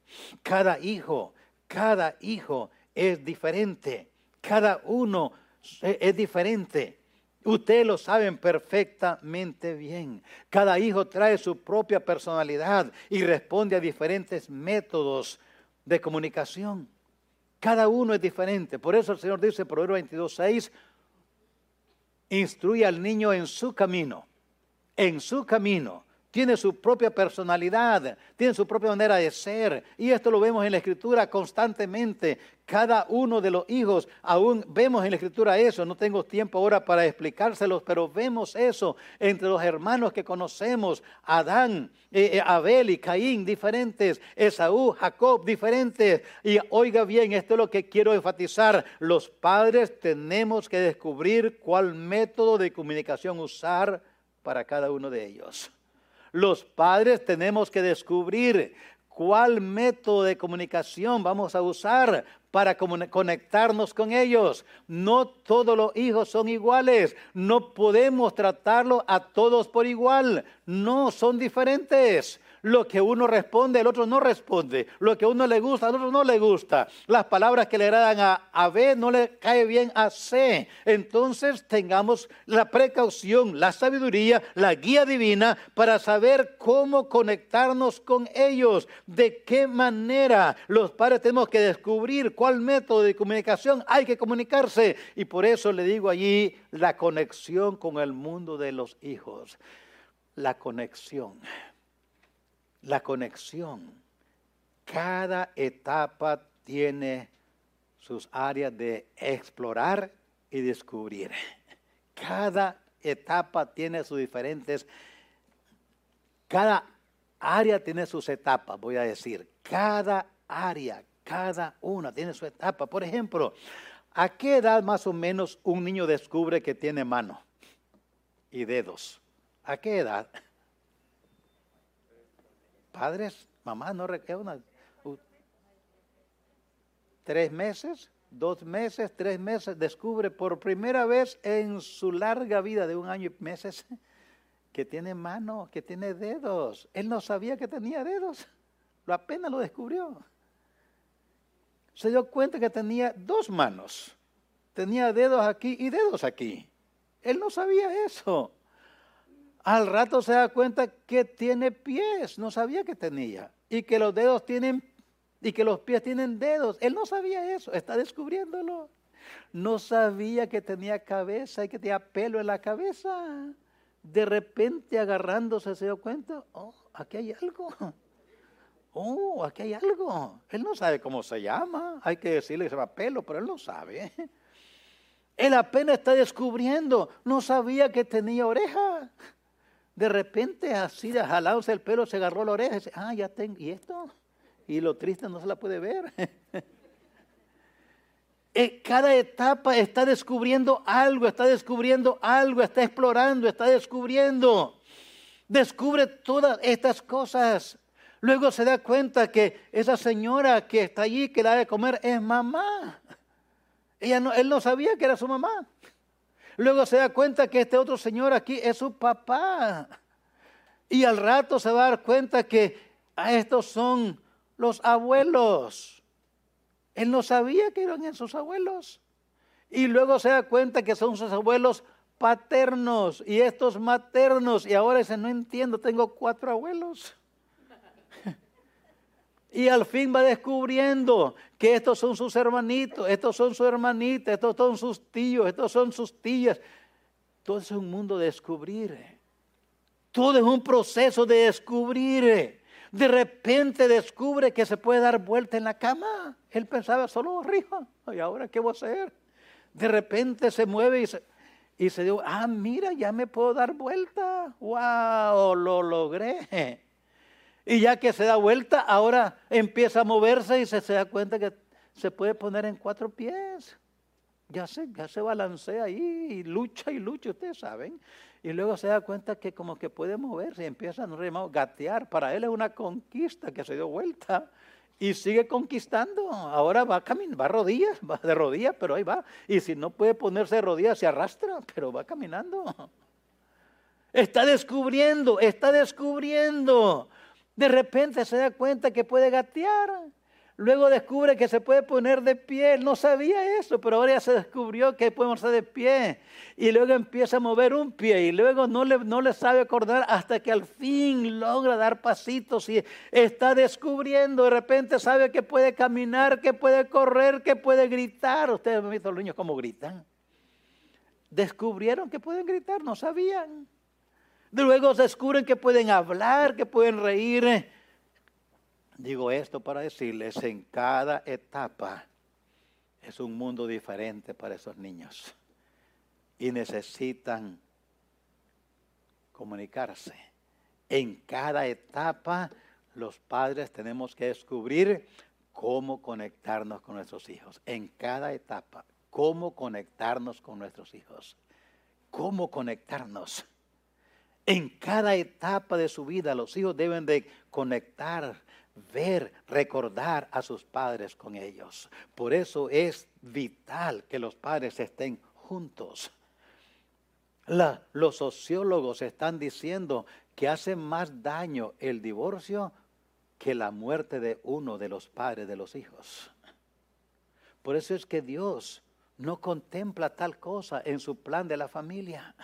Cada hijo, cada hijo es diferente. Cada uno eh, es diferente. Ustedes lo saben perfectamente bien. Cada hijo trae su propia personalidad y responde a diferentes métodos de comunicación. Cada uno es diferente. Por eso el Señor dice, Proverbio 22.6, instruye al niño en su camino, en su camino. Tiene su propia personalidad, tiene su propia manera de ser. Y esto lo vemos en la escritura constantemente. Cada uno de los hijos, aún vemos en la escritura eso. No tengo tiempo ahora para explicárselos, pero vemos eso entre los hermanos que conocemos. Adán, eh, eh, Abel y Caín, diferentes. Esaú, Jacob, diferentes. Y oiga bien, esto es lo que quiero enfatizar. Los padres tenemos que descubrir cuál método de comunicación usar para cada uno de ellos. Los padres tenemos que descubrir cuál método de comunicación vamos a usar para conectarnos con ellos. No todos los hijos son iguales. No podemos tratarlo a todos por igual. No, son diferentes. Lo que uno responde, el otro no responde. Lo que uno le gusta, al otro no le gusta. Las palabras que le agradan a, a B no le cae bien a C. Entonces tengamos la precaución, la sabiduría, la guía divina para saber cómo conectarnos con ellos. De qué manera los padres tenemos que descubrir cuál método de comunicación hay que comunicarse. Y por eso le digo allí la conexión con el mundo de los hijos. La conexión la conexión. Cada etapa tiene sus áreas de explorar y descubrir. Cada etapa tiene sus diferentes, cada área tiene sus etapas, voy a decir. Cada área, cada una tiene su etapa. Por ejemplo, ¿a qué edad más o menos un niño descubre que tiene mano y dedos? ¿A qué edad? Padres, mamá, no requiere tres meses, dos meses, tres meses, descubre por primera vez en su larga vida de un año y meses que tiene mano, que tiene dedos. Él no sabía que tenía dedos, lo apenas lo descubrió. Se dio cuenta que tenía dos manos, tenía dedos aquí y dedos aquí. Él no sabía eso. Al rato se da cuenta que tiene pies, no sabía que tenía. Y que los dedos tienen, y que los pies tienen dedos. Él no sabía eso, está descubriéndolo. No sabía que tenía cabeza y que tenía pelo en la cabeza. De repente agarrándose se dio cuenta, oh, aquí hay algo. Oh, aquí hay algo. Él no sabe cómo se llama. Hay que decirle que se llama pelo, pero él no sabe. Él apenas está descubriendo. No sabía que tenía oreja. De repente, así jalándose el pelo, se agarró la oreja y dice, ah, ya tengo, ¿y esto? Y lo triste no se la puede ver. Eh, cada etapa está descubriendo algo, está descubriendo algo, está explorando, está descubriendo. Descubre todas estas cosas. Luego se da cuenta que esa señora que está allí, que la da de comer, es mamá. Ella no, él no sabía que era su mamá. Luego se da cuenta que este otro señor aquí es su papá. Y al rato se va a dar cuenta que a estos son los abuelos. Él no sabía que eran esos abuelos. Y luego se da cuenta que son sus abuelos paternos y estos maternos. Y ahora dice, no entiendo, tengo cuatro abuelos. Y al fin va descubriendo que estos son sus hermanitos, estos son sus hermanitas, estos son sus tíos, estos son sus tías. Todo es un mundo de descubrir. Todo es un proceso de descubrir. De repente descubre que se puede dar vuelta en la cama. Él pensaba solo arriba. ¿Y ahora qué voy a hacer? De repente se mueve y se, y se dijo, ah, mira, ya me puedo dar vuelta. ¡Wow! Lo logré. Y ya que se da vuelta, ahora empieza a moverse y se, se da cuenta que se puede poner en cuatro pies. Ya se, ya se balancea ahí y lucha y lucha, ustedes saben. Y luego se da cuenta que como que puede moverse y empieza a gatear. Para él es una conquista que se dio vuelta y sigue conquistando. Ahora va a caminar, va a rodillas, va de rodillas, pero ahí va. Y si no puede ponerse de rodillas, se arrastra, pero va caminando. Está descubriendo, está descubriendo. De repente se da cuenta que puede gatear. Luego descubre que se puede poner de pie. No sabía eso, pero ahora ya se descubrió que puede ponerse de pie. Y luego empieza a mover un pie y luego no le, no le sabe acordar hasta que al fin logra dar pasitos y está descubriendo. De repente sabe que puede caminar, que puede correr, que puede gritar. Ustedes han visto los niños cómo gritan. Descubrieron que pueden gritar, no sabían. Luego descubren que pueden hablar, que pueden reír. Digo esto para decirles, en cada etapa es un mundo diferente para esos niños y necesitan comunicarse. En cada etapa los padres tenemos que descubrir cómo conectarnos con nuestros hijos. En cada etapa, cómo conectarnos con nuestros hijos. Cómo conectarnos. En cada etapa de su vida los hijos deben de conectar, ver, recordar a sus padres con ellos. Por eso es vital que los padres estén juntos. los sociólogos están diciendo que hace más daño el divorcio que la muerte de uno de los padres de los hijos. Por eso es que Dios no contempla tal cosa en su plan de la familia.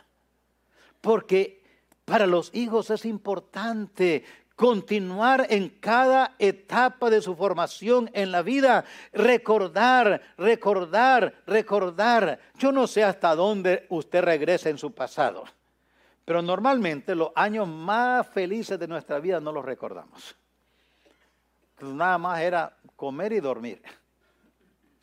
Porque para los hijos es importante continuar en cada etapa de su formación en la vida, recordar, recordar, recordar. Yo no sé hasta dónde usted regresa en su pasado, pero normalmente los años más felices de nuestra vida no los recordamos. Nada más era comer y dormir.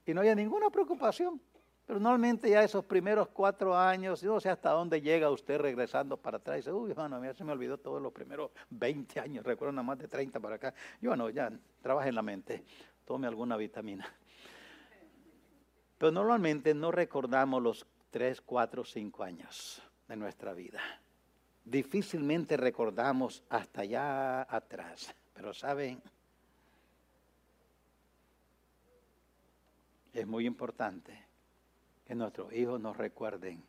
Y no había ninguna preocupación. Pero normalmente ya esos primeros cuatro años, yo no sé hasta dónde llega usted regresando para atrás. dice, uy, bueno, ya se me olvidó todos los primeros 20 años, recuerdo nada más de 30 para acá. Yo no, ya trabaja en la mente, tome alguna vitamina. Pero normalmente no recordamos los 3, 4, 5 años de nuestra vida. Difícilmente recordamos hasta allá atrás. Pero saben, es muy importante que nuestros hijos nos recuerden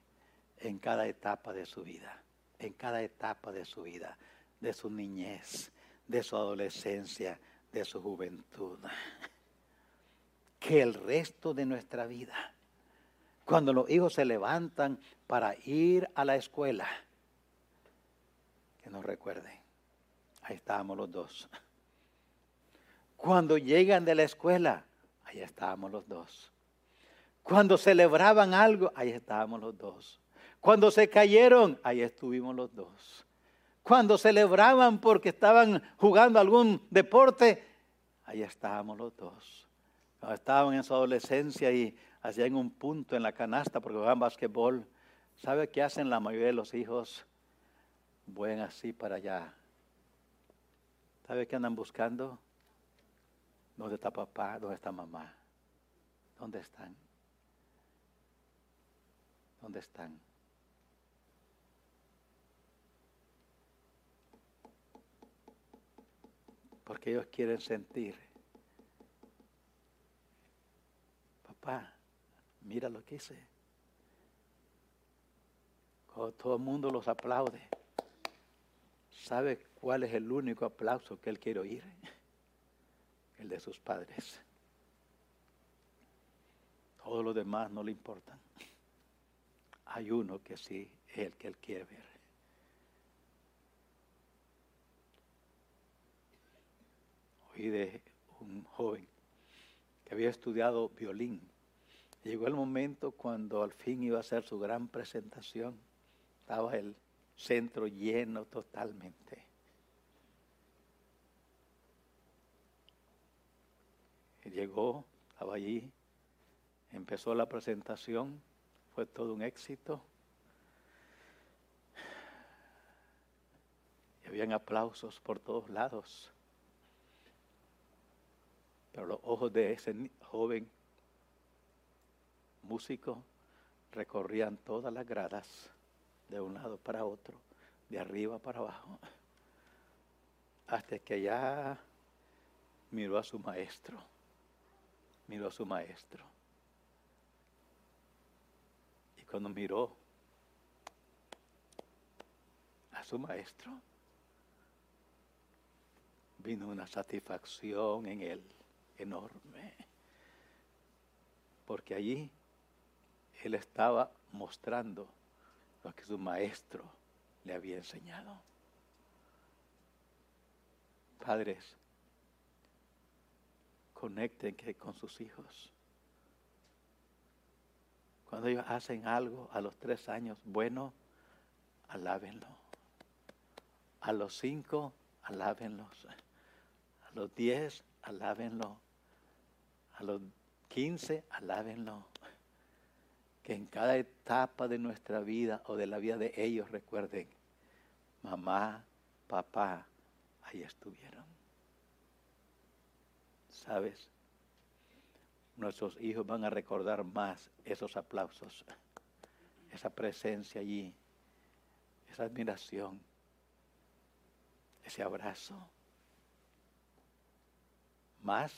en cada etapa de su vida, en cada etapa de su vida, de su niñez, de su adolescencia, de su juventud. Que el resto de nuestra vida, cuando los hijos se levantan para ir a la escuela, que nos recuerden, ahí estábamos los dos. Cuando llegan de la escuela, ahí estábamos los dos. Cuando celebraban algo, ahí estábamos los dos. Cuando se cayeron, ahí estuvimos los dos. Cuando celebraban porque estaban jugando algún deporte, ahí estábamos los dos. Cuando estaban en su adolescencia y hacían un punto en la canasta porque jugaban basquetbol, ¿sabe qué hacen la mayoría de los hijos? Vuelven así para allá. ¿Sabe qué andan buscando? ¿Dónde está papá? ¿Dónde está mamá? ¿Dónde están? ¿Dónde están? Porque ellos quieren sentir. Papá, mira lo que hice. Cuando todo el mundo los aplaude, ¿sabe cuál es el único aplauso que él quiere oír? El de sus padres. Todos los demás no le importan hay uno que sí es el que él quiere ver. Oí de un joven que había estudiado violín. Llegó el momento cuando al fin iba a hacer su gran presentación. Estaba el centro lleno totalmente. llegó, estaba allí, empezó la presentación fue todo un éxito. Y habían aplausos por todos lados. Pero los ojos de ese joven músico recorrían todas las gradas, de un lado para otro, de arriba para abajo, hasta que ya miró a su maestro, miró a su maestro cuando miró a su maestro, vino una satisfacción en él enorme, porque allí él estaba mostrando lo que su maestro le había enseñado. Padres, conecten con sus hijos. Cuando ellos hacen algo a los tres años bueno, alábenlo. A los cinco, alábenlos. A los diez, alábenlo. A los quince, alábenlo. Que en cada etapa de nuestra vida o de la vida de ellos recuerden, mamá, papá, ahí estuvieron. ¿Sabes? Nuestros hijos van a recordar más esos aplausos, esa presencia allí, esa admiración, ese abrazo. Más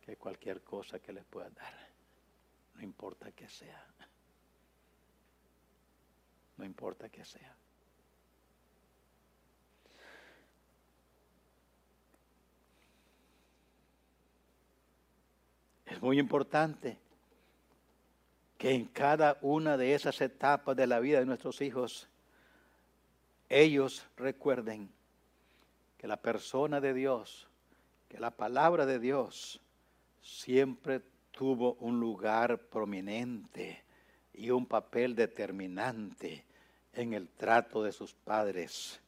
que cualquier cosa que les pueda dar, no importa que sea. no importa que sea. Es muy importante que en cada una de esas etapas de la vida de nuestros hijos, ellos recuerden que la persona de Dios, que la palabra de Dios siempre tuvo un lugar prominente y un papel determinante en el trato de sus padres.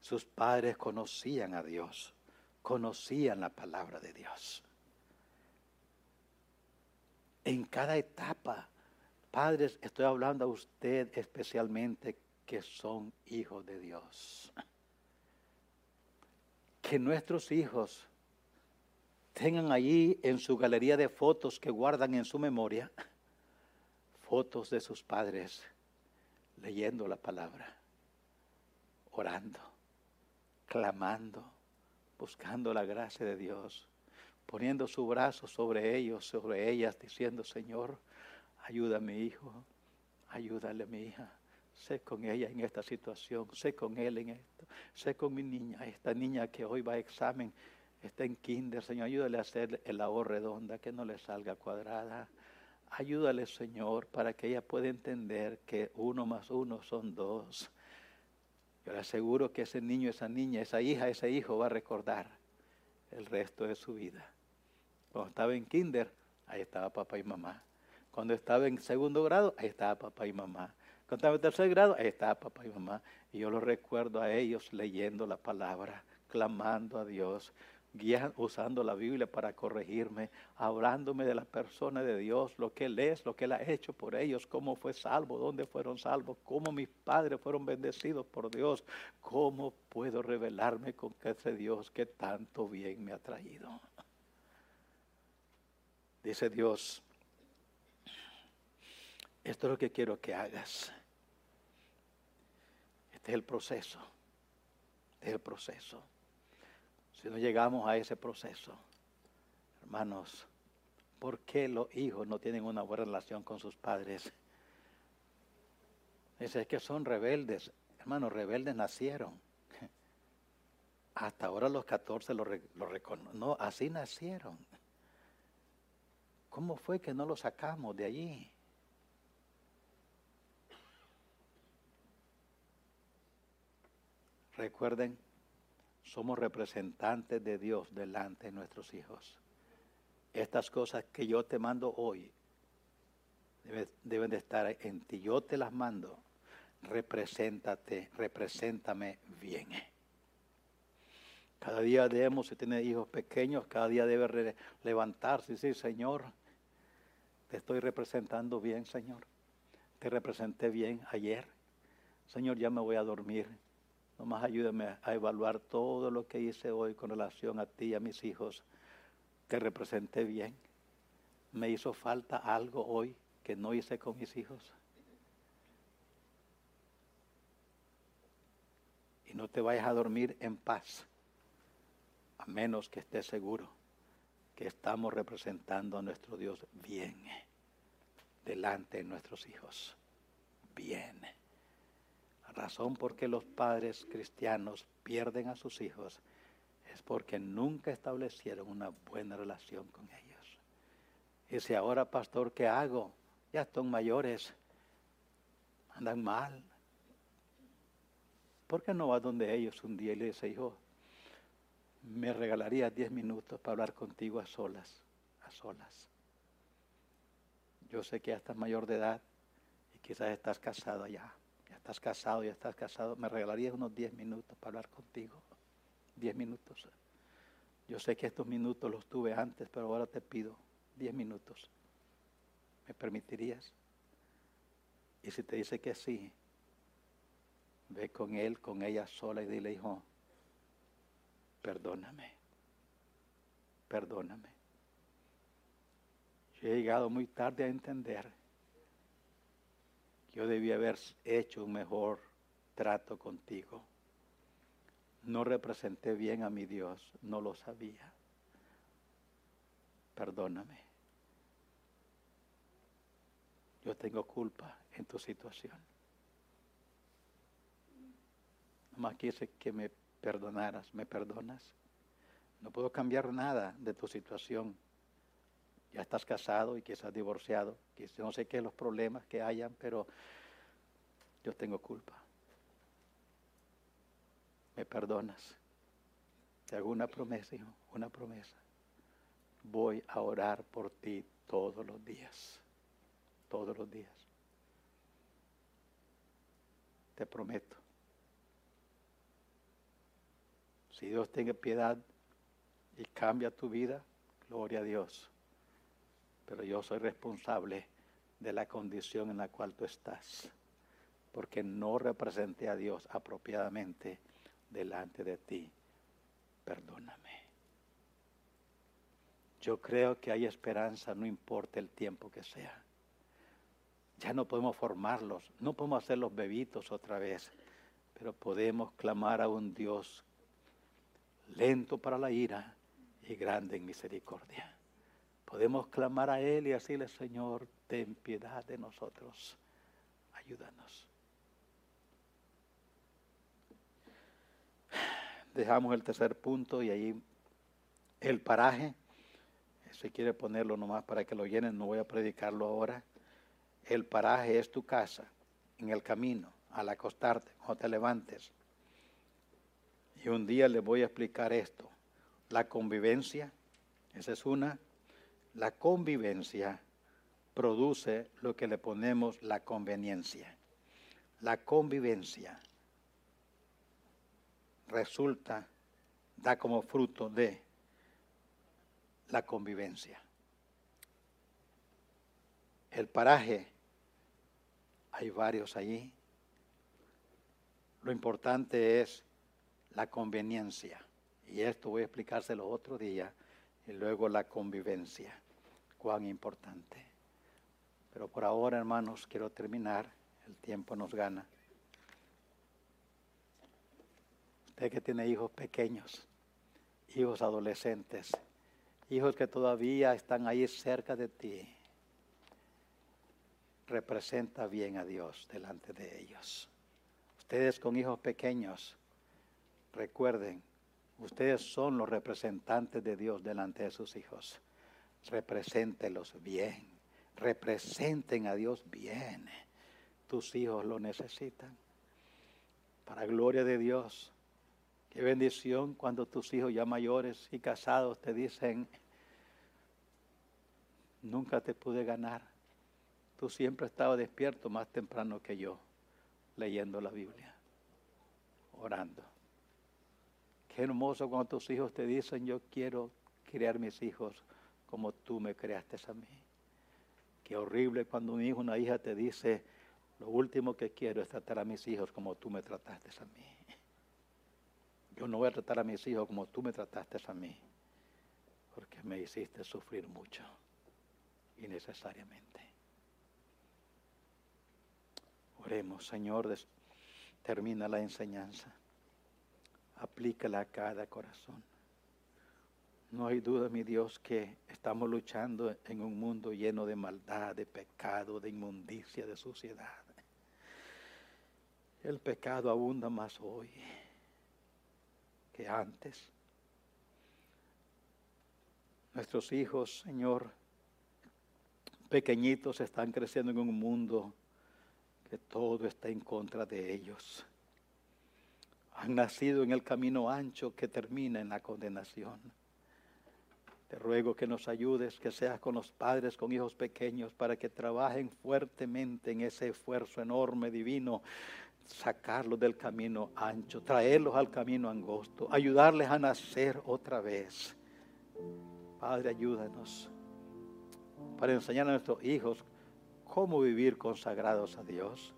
Sus padres conocían a Dios, conocían la palabra de Dios. En cada etapa, padres, estoy hablando a usted especialmente que son hijos de Dios. Que nuestros hijos tengan allí en su galería de fotos que guardan en su memoria fotos de sus padres leyendo la palabra, orando, clamando, buscando la gracia de Dios, poniendo su brazo sobre ellos, sobre ellas, diciendo, Señor, ayuda a mi hijo, ayúdale a mi hija, sé con ella en esta situación, sé con él en esto, sé con mi niña, esta niña que hoy va a examen, está en kinder, Señor, ayúdale a hacer el labor redonda, que no le salga cuadrada. Ayúdale, Señor, para que ella pueda entender que uno más uno son dos. Yo le aseguro que ese niño, esa niña, esa hija, ese hijo va a recordar el resto de su vida. Cuando estaba en kinder, ahí estaba papá y mamá. Cuando estaba en segundo grado, ahí estaba papá y mamá. Cuando estaba en tercer grado, ahí estaba papá y mamá. Y yo lo recuerdo a ellos leyendo la palabra, clamando a Dios, usando la Biblia para corregirme, hablándome de la persona de Dios, lo que Él es, lo que Él ha hecho por ellos, cómo fue salvo, dónde fueron salvos, cómo mis padres fueron bendecidos por Dios, cómo puedo revelarme con ese Dios que tanto bien me ha traído. Dice Dios, esto es lo que quiero que hagas. Este es el proceso. Este es el proceso. Si no llegamos a ese proceso, hermanos, ¿por qué los hijos no tienen una buena relación con sus padres? Dice, es que son rebeldes. Hermanos, rebeldes nacieron. Hasta ahora los 14 lo, reconocen. No, así nacieron. ¿Cómo fue que no lo sacamos de allí? Recuerden somos representantes de Dios delante de nuestros hijos. Estas cosas que yo te mando hoy deben, de estar en ti. Yo te las mando. Represéntate, represéntame bien. Cada día debemos, si tiene hijos pequeños, cada día debe levantarse y decir, Señor, estoy representando bien, Señor. Te representé bien ayer. Señor, ya me voy a dormir. Nomás ayúdame a evaluar todo lo que hice hoy con relación a ti y a mis hijos. Te representé bien. Me hizo falta algo hoy que no hice con mis hijos. Y no te vayas a dormir en paz, a menos que estés seguro que estamos representando a nuestro Dios bien delante de nuestros hijos. Bien razón por qué los padres cristianos pierden a sus hijos es porque nunca establecieron una buena relación con ellos. Y si ahora, pastor, ¿qué hago? Ya están mayores, andan mal. ¿Por qué no va donde ellos un día y le dice, hijo, me regalaría diez minutos para hablar contigo a solas, a solas? Yo sé que ya estás mayor de edad y quizás estás casado ya estás casado, ya estás casado, me regalarías unos 10 minutos para hablar contigo. 10 minutos. Yo sé que estos minutos los tuve antes, pero ahora te pido 10 minutos. ¿Me permitirías? Y si te dice que sí, ve con él, con ella sola y dile, hijo, perdóname, perdóname. Yo he llegado muy tarde a entender yo debía haber hecho un mejor trato contigo. No representé bien a mi Dios, no lo sabía. Perdóname. Yo tengo culpa en tu situación. Nomás quise que me perdonaras. ¿Me perdonas? No puedo cambiar nada de tu situación. Ya estás casado y quizás divorciado. Quizás no sé qué los problemas que hayan, pero yo tengo culpa. ¿Me perdonas? Te hago una promesa, hijo, una promesa. Voy a orar por ti todos los días. Todos los días. Te prometo. Si Dios tenga piedad y cambia tu vida, gloria a Dios. Pero yo soy responsable de la condición en la cual tú estás, porque no representé a Dios apropiadamente delante de ti. Perdóname. Yo creo que hay esperanza, no importa el tiempo que sea. Ya no podemos formarlos, no podemos hacer los bebitos otra vez, pero podemos clamar a un Dios lento para la ira y grande en misericordia. Podemos clamar a Él y decirle, Señor, ten piedad de nosotros, ayúdanos. Dejamos el tercer punto y ahí el paraje. Si quiere ponerlo nomás para que lo llenen, no voy a predicarlo ahora. El paraje es tu casa, en el camino, al acostarte, cuando te levantes. Y un día les voy a explicar esto. La convivencia, esa es una. La convivencia produce lo que le ponemos la conveniencia. La convivencia resulta, da como fruto de la convivencia. El paraje, hay varios allí. Lo importante es la conveniencia. Y esto voy a explicárselo otro día. Y luego la convivencia. Cuán importante. Pero por ahora, hermanos, quiero terminar. El tiempo nos gana. Usted que tiene hijos pequeños, hijos adolescentes, hijos que todavía están ahí cerca de ti, representa bien a Dios delante de ellos. Ustedes con hijos pequeños, Recuerden, ustedes son los representantes de Dios delante de sus hijos. Represéntelos bien. Representen a Dios bien. Tus hijos lo necesitan. Para gloria de Dios. Qué bendición cuando tus hijos ya mayores y casados te dicen, nunca te pude ganar. Tú siempre estabas despierto más temprano que yo, leyendo la Biblia, orando. Qué hermoso cuando tus hijos te dicen, yo quiero criar mis hijos como tú me creaste a mí. Qué horrible cuando un hijo una hija te dice, lo último que quiero es tratar a mis hijos como tú me trataste a mí. Yo no voy a tratar a mis hijos como tú me trataste a mí, porque me hiciste sufrir mucho, innecesariamente. Oremos, Señor, termina la enseñanza aplícala a cada corazón. No hay duda, mi Dios, que estamos luchando en un mundo lleno de maldad, de pecado, de inmundicia, de suciedad. El pecado abunda más hoy que antes. Nuestros hijos, Señor, pequeñitos, están creciendo en un mundo que todo está en contra de ellos han nacido en el camino ancho que termina en la condenación. Te ruego que nos ayudes, que seas con los padres, con hijos pequeños, para que trabajen fuertemente en ese esfuerzo enorme, divino, sacarlos del camino ancho, traerlos al camino angosto, ayudarles a nacer otra vez. Padre, ayúdanos para enseñar a nuestros hijos cómo vivir consagrados a Dios,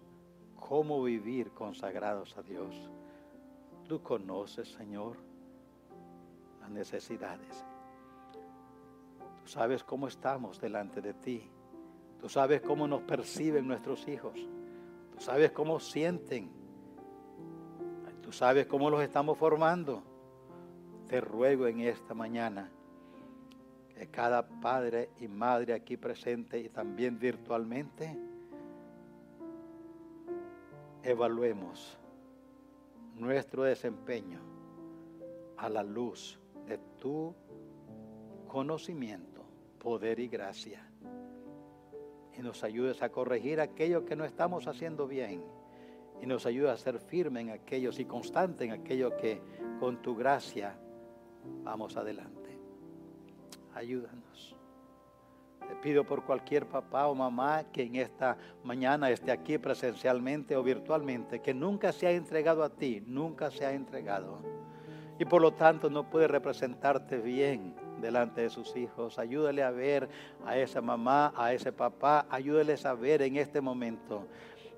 cómo vivir consagrados a Dios. Tú conoces, Señor, las necesidades. Sabes cómo estamos delante de ti. Tú sabes cómo nos perciben nuestros hijos. Tú sabes cómo sienten. Tú sabes cómo los estamos formando. Te ruego en esta mañana que cada padre y madre aquí presente y también virtualmente evaluemos nuestro desempeño a la luz de tu conocimiento, poder y gracia. Y nos ayudes a corregir aquello que no estamos haciendo bien. Y nos ayudes a ser firmes en aquellos y constantes en aquello que con tu gracia vamos adelante. Ayúdanos. Te pido por cualquier papá o mamá que en esta mañana esté aquí presencialmente o virtualmente, que nunca se ha entregado a ti, nunca se ha entregado. Y por lo tanto no puede representarte bien delante de sus hijos. Ayúdale a ver a esa mamá, a ese papá, ayúdales a ver en este momento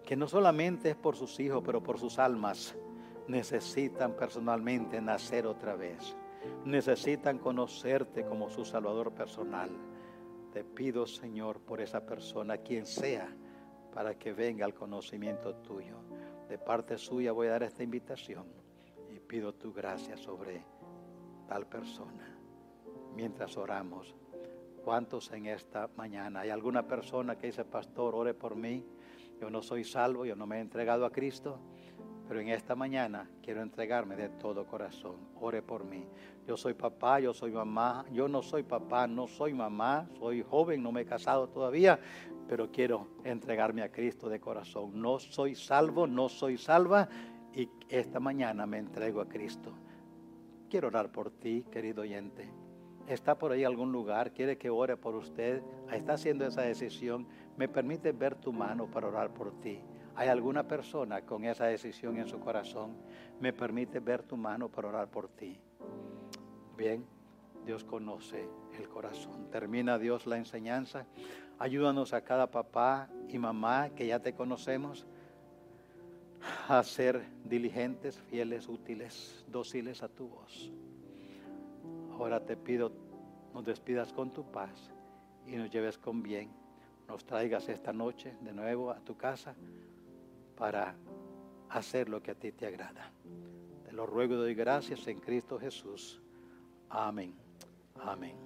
que no solamente es por sus hijos, pero por sus almas. Necesitan personalmente nacer otra vez. Necesitan conocerte como su Salvador personal. Te pido, Señor, por esa persona, quien sea, para que venga al conocimiento tuyo. De parte suya voy a dar esta invitación y pido tu gracia sobre tal persona. Mientras oramos, ¿cuántos en esta mañana? ¿Hay alguna persona que dice, pastor, ore por mí? Yo no soy salvo, yo no me he entregado a Cristo. Pero en esta mañana quiero entregarme de todo corazón. Ore por mí. Yo soy papá, yo soy mamá. Yo no soy papá, no soy mamá. Soy joven, no me he casado todavía. Pero quiero entregarme a Cristo de corazón. No soy salvo, no soy salva. Y esta mañana me entrego a Cristo. Quiero orar por ti, querido oyente. ¿Está por ahí algún lugar? ¿Quiere que ore por usted? ¿Está haciendo esa decisión? ¿Me permite ver tu mano para orar por ti? ¿Hay alguna persona con esa decisión en su corazón? ¿Me permite ver tu mano para orar por ti? Bien, Dios conoce el corazón. Termina Dios la enseñanza. Ayúdanos a cada papá y mamá que ya te conocemos a ser diligentes, fieles, útiles, dóciles a tu voz. Ahora te pido, nos despidas con tu paz y nos lleves con bien. Nos traigas esta noche de nuevo a tu casa para hacer lo que a ti te agrada. Te lo ruego y doy gracias en Cristo Jesús. Amén. Amén.